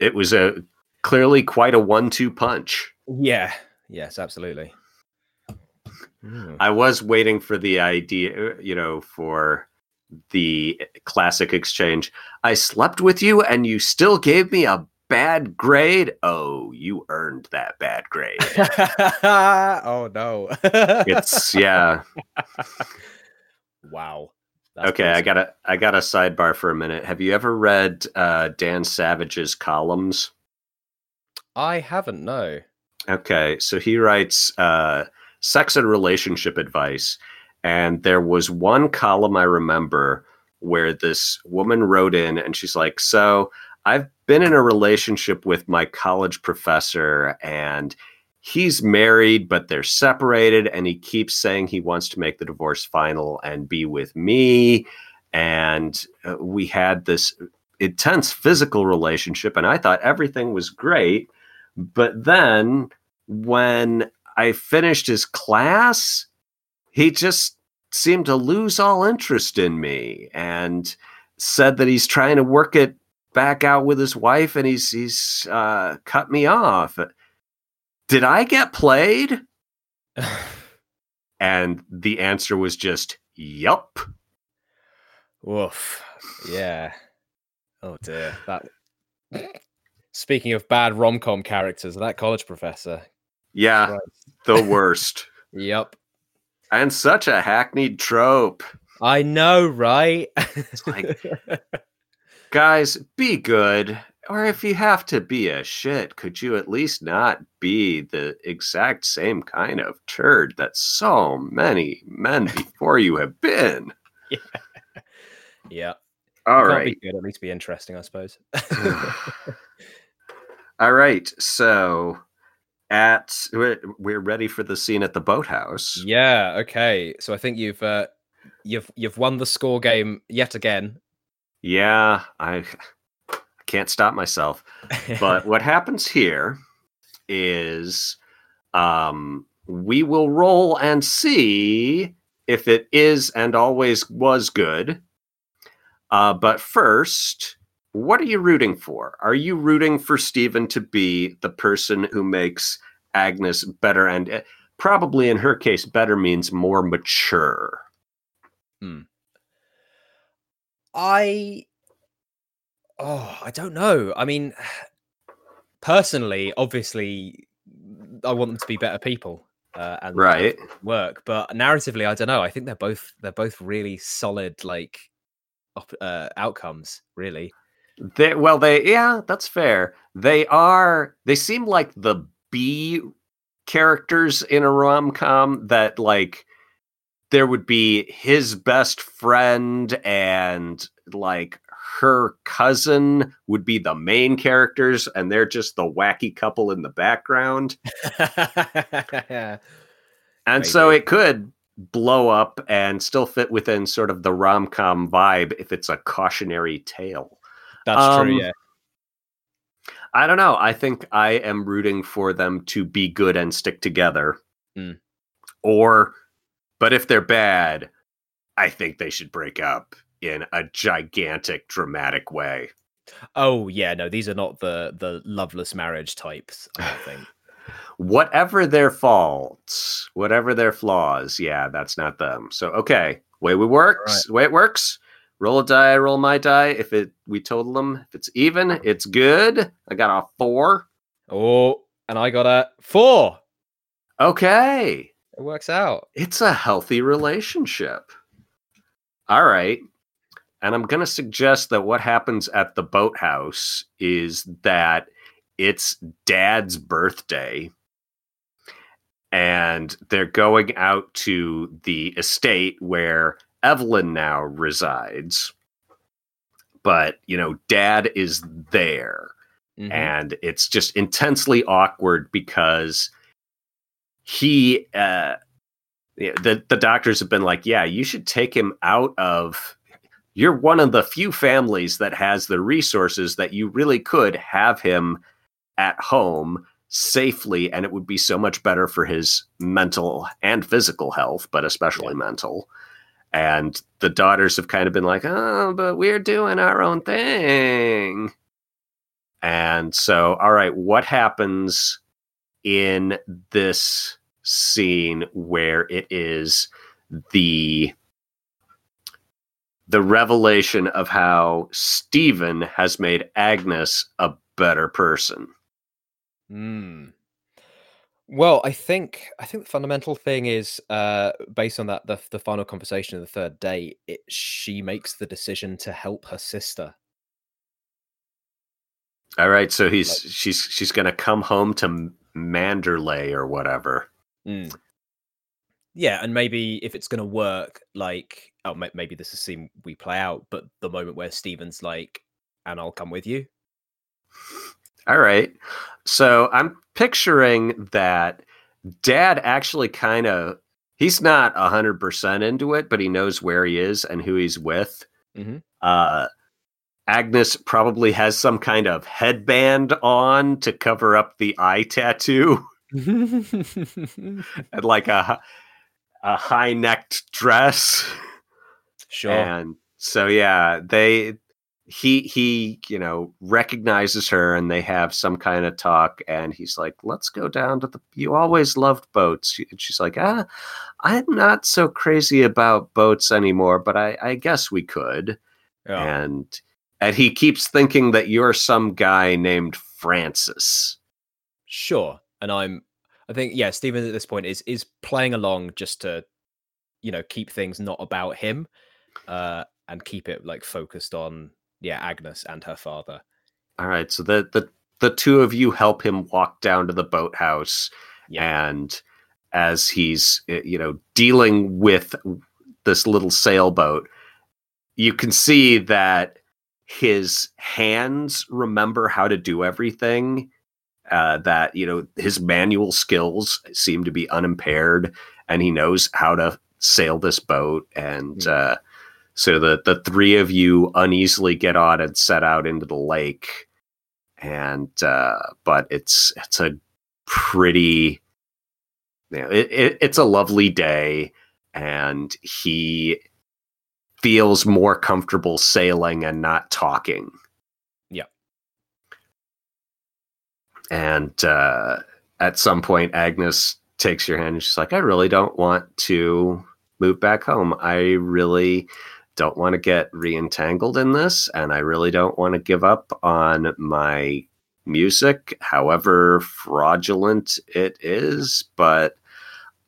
Speaker 1: It was a clearly quite a one two punch.
Speaker 2: yeah yes absolutely.
Speaker 1: I was waiting for the idea, you know, for the classic exchange. I slept with you and you still gave me a bad grade. Oh, you earned that bad grade. *laughs*
Speaker 2: oh no *laughs*
Speaker 1: It's yeah.
Speaker 2: wow That's
Speaker 1: Okay, I got a I got a sidebar for a minute. Have you ever read uh, Dan Savage's columns?
Speaker 2: I haven't no
Speaker 1: Okay, so he writes uh, sex and relationship advice, and there was one column I remember where this woman wrote in, and she's like, "So I've been in a relationship with my college professor, and he's married, but they're separated, and he keeps saying he wants to make the divorce final and be with me. And uh, we had this intense physical relationship, and I thought everything was great. But then when I finished his class, he just seemed to lose all interest in me and said that he's trying to work it back out with his wife and he's he's uh, cut me off. Did I get played? *laughs* and the answer was just yup.
Speaker 2: Woof. Yeah. Oh dear. That Speaking of bad rom com characters, that college professor.
Speaker 1: Yeah, Christ. the worst. *laughs*
Speaker 2: yep.
Speaker 1: And such a hackneyed trope.
Speaker 2: I know, right? like, *laughs*
Speaker 1: guys, be good. Or if you have to be a shit, could you at least not be the exact same kind of turd that so many men before you have been? *laughs*
Speaker 2: Yeah. Yeah.
Speaker 1: All right. Be
Speaker 2: good, at least be interesting, I suppose. *sighs* *laughs*
Speaker 1: All right. So at we're, we're ready for the scene at the boathouse.
Speaker 2: Yeah. Okay. So I think you've uh, you've you've won the score game yet again.
Speaker 1: Yeah, I can't stop myself. but what *laughs* happens here is um, we will roll and see if it is and always was good. Uh, but first, what are you rooting for? Are you rooting for Stephen to be the person who makes Agnes better and eh, probably in her case better means more mature?
Speaker 2: Hmm. I oh, I don't know. I mean *sighs* personally, obviously I want them to be better people. Uh, and
Speaker 1: right
Speaker 2: work but narratively i don't know i think they're both they're both really solid like uh, outcomes really
Speaker 1: they, well, they yeah, that's fair. They are. They seem like the B characters in a rom com that like there would be his best friend and like her cousin would be the main characters and they're just the wacky couple in the background. *laughs* and Maybe. so it could blow up and still fit within sort of the rom-com vibe if it's a cautionary tale.
Speaker 2: That's um, true. Yeah.
Speaker 1: I don't know. I think I am rooting for them to be good and stick together.
Speaker 2: Mm.
Speaker 1: Or, but if they're bad, I think they should break up in a gigantic, dramatic way.
Speaker 2: Oh yeah, no, these are not the the loveless marriage types. I don't think. *laughs*
Speaker 1: whatever their faults, whatever their flaws, yeah, that's not them. So okay, way we works, right. way it works roll a die, I roll my die. If it we total them, if it's even, it's good. I got a four.
Speaker 2: Oh, and I got a four.
Speaker 1: Okay.
Speaker 2: It works out.
Speaker 1: It's a healthy relationship. All right. And I'm going to suggest that what happens at the boathouse is that it's dad's birthday and they're going out to the estate where Evelyn now resides. But, you know, dad is there. Mm-hmm. And it's just intensely awkward because he, uh, the, the doctors have been like, yeah, you should take him out of. You're one of the few families that has the resources that you really could have him at home safely, and it would be so much better for his mental and physical health, but especially yeah. mental and the daughters have kind of been like, "Oh, but we're doing our own thing." And so, all right, what happens in this scene where it is the the revelation of how Stephen has made Agnes a better person?
Speaker 2: Hmm. Well, I think I think the fundamental thing is uh, based on that the the final conversation of the third day. It, she makes the decision to help her sister.
Speaker 1: All right, so he's like, she's she's gonna come home to Manderley or whatever.
Speaker 2: Mm. Yeah, and maybe if it's gonna work, like oh, maybe this is scene we play out, but the moment where Steven's like, "And I'll come with you."
Speaker 1: All right, so I'm picturing that dad actually kind of he's not 100% into it, but he knows where he is and who he's with.
Speaker 2: Mm-hmm.
Speaker 1: Uh, Agnes probably has some kind of headband on to cover up the eye tattoo *laughs* and like a, a high necked dress.
Speaker 2: sure.
Speaker 1: And so, yeah, they he he you know recognizes her and they have some kind of talk and he's like let's go down to the you always loved boats and she's like ah i'm not so crazy about boats anymore but i i guess we could
Speaker 2: Yeah.
Speaker 1: and and he keeps thinking that you're some guy named francis
Speaker 2: Sure. And I'm I think yeah, Steven at this point is is playing along just to you know, keep things not about him uh and keep it like focused on yeah, Agnes and her father.
Speaker 1: all right so the the the two of you help him walk down to the boathouse
Speaker 2: Yeah.
Speaker 1: and as he's uh, you know dealing with this little sailboat you can see that his hands remember how to do everything uh, that you know his manual skills seem to be unimpaired and he knows how to sail this boat and uh, so the the three of you uneasily get on and set out into the lake. And uh, but it's it's a pretty you know, it, it, it's a lovely day. And he feels more comfortable sailing and not talking.
Speaker 2: Yeah.
Speaker 1: and uh, at some point agnes takes your hand and she's like i really don't want to move back home. I really don't want to get reentangled in this and i really don't want to give up on my music however fraudulent it is but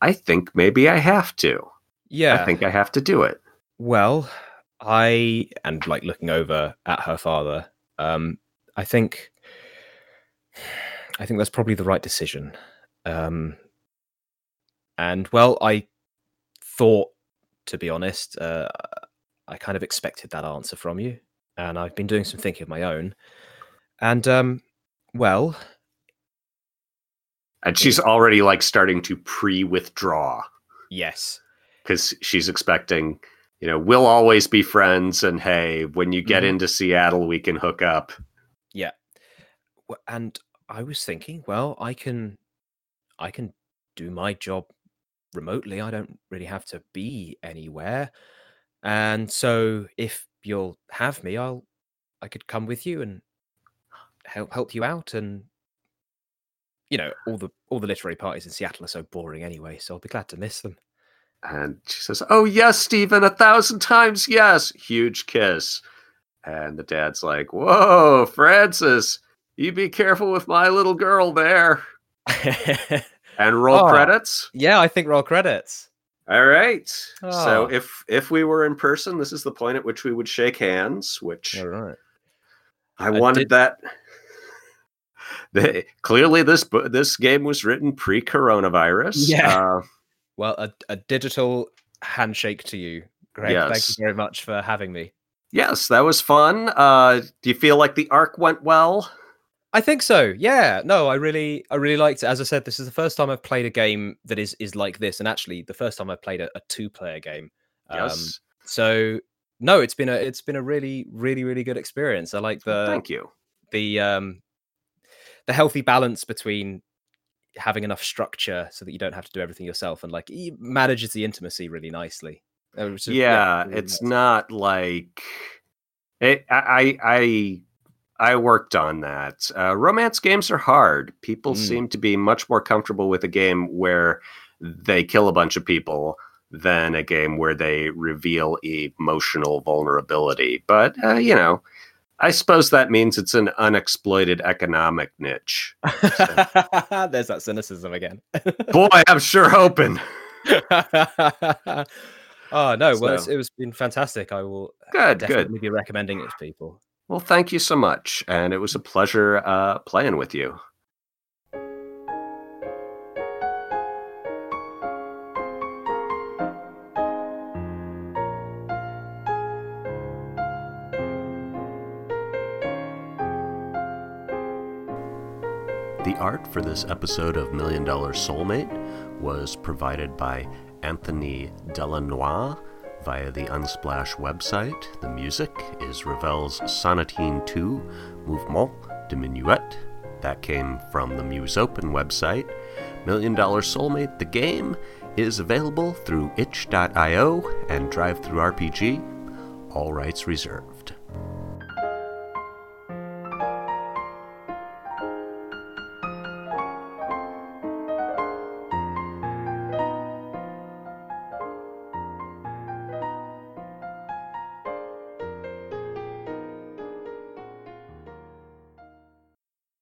Speaker 1: i think maybe i have to
Speaker 2: Yeah.
Speaker 1: i think i have to do it
Speaker 2: Well, I and like looking over at her father, um, I think I think that's probably the right decision. Um, and well, I thought, to be honest, uh, I kind of expected that answer from you, and I've been doing some thinking of my own. And um, well,
Speaker 1: and she's already like starting to pre-withdraw
Speaker 2: yes,
Speaker 1: because she's expecting you know we'll always be friends and hey when you get
Speaker 2: Mhm.
Speaker 1: into seattle we can hook up
Speaker 2: Yeah. and I was thinking, well, I can, I can do my job remotely. I don't really have to be anywhere, and so if you'll have me, I'll, I could come with you and help help you out. And you know, all the all the literary parties in Seattle are so boring anyway, so I'll be glad to miss them.
Speaker 1: and she says oh yes stephen a thousand times yes huge kiss and the dad's like whoa francis you be careful with my little girl there *laughs* and roll
Speaker 2: Oh.
Speaker 1: credits
Speaker 2: yeah, I think roll credits.
Speaker 1: All right so
Speaker 2: Oh.
Speaker 1: if if we were in person this is the point at which we would shake hands which
Speaker 2: All right.
Speaker 1: I
Speaker 2: I
Speaker 1: wanted
Speaker 2: did-
Speaker 1: that. *laughs* They, clearly, this this game was written pre-coronavirus.
Speaker 2: Yeah.
Speaker 1: Uh,
Speaker 2: Well, a, a digital handshake to you, Greg. Thank you very much for having me.
Speaker 1: yes, that was fun. Uh, do you feel like the arc went well?
Speaker 2: I think so. Yeah. No, I really, I really liked it. As I said, this is the first time I've played a game that is is like this, and actually the first time I've played a, a two player game. Um,
Speaker 1: Yes.
Speaker 2: so no, it's been a it's been a really, really, really good experience. I like the
Speaker 1: Thank you.
Speaker 2: the um the healthy balance between having enough structure so that you don't have to do everything yourself, and like it manages the intimacy really nicely. Uh, is-
Speaker 1: yeah,
Speaker 2: really
Speaker 1: it's
Speaker 2: nice.
Speaker 1: not like it. I I I, worked on that. Uh, romance games are hard. People
Speaker 2: Mm.
Speaker 1: seem to be much more comfortable with a game where they kill a bunch of people than a game where they reveal emotional vulnerability. But uh, you know, I suppose that means it's an unexploited economic niche. *laughs*
Speaker 2: There's that cynicism again. *laughs*
Speaker 1: Boy, I'm sure hoping. *laughs*
Speaker 2: oh no, well, it's, it was been fantastic. I will
Speaker 1: Good,
Speaker 2: definitely
Speaker 1: good.
Speaker 2: be recommending it to people.
Speaker 1: Well, thank you so much, and it was a pleasure uh, playing with you. The art for this episode of Million Dollar Soulmate was provided by Anthony Delanoix via the Unsplash website. The music is Ravel's Sonatine 2 Mouvement de Minuet. That came from the Musopen website. Million Dollar Soulmate, the game, is available through itch.io and DriveThruRPG. All rights reserved.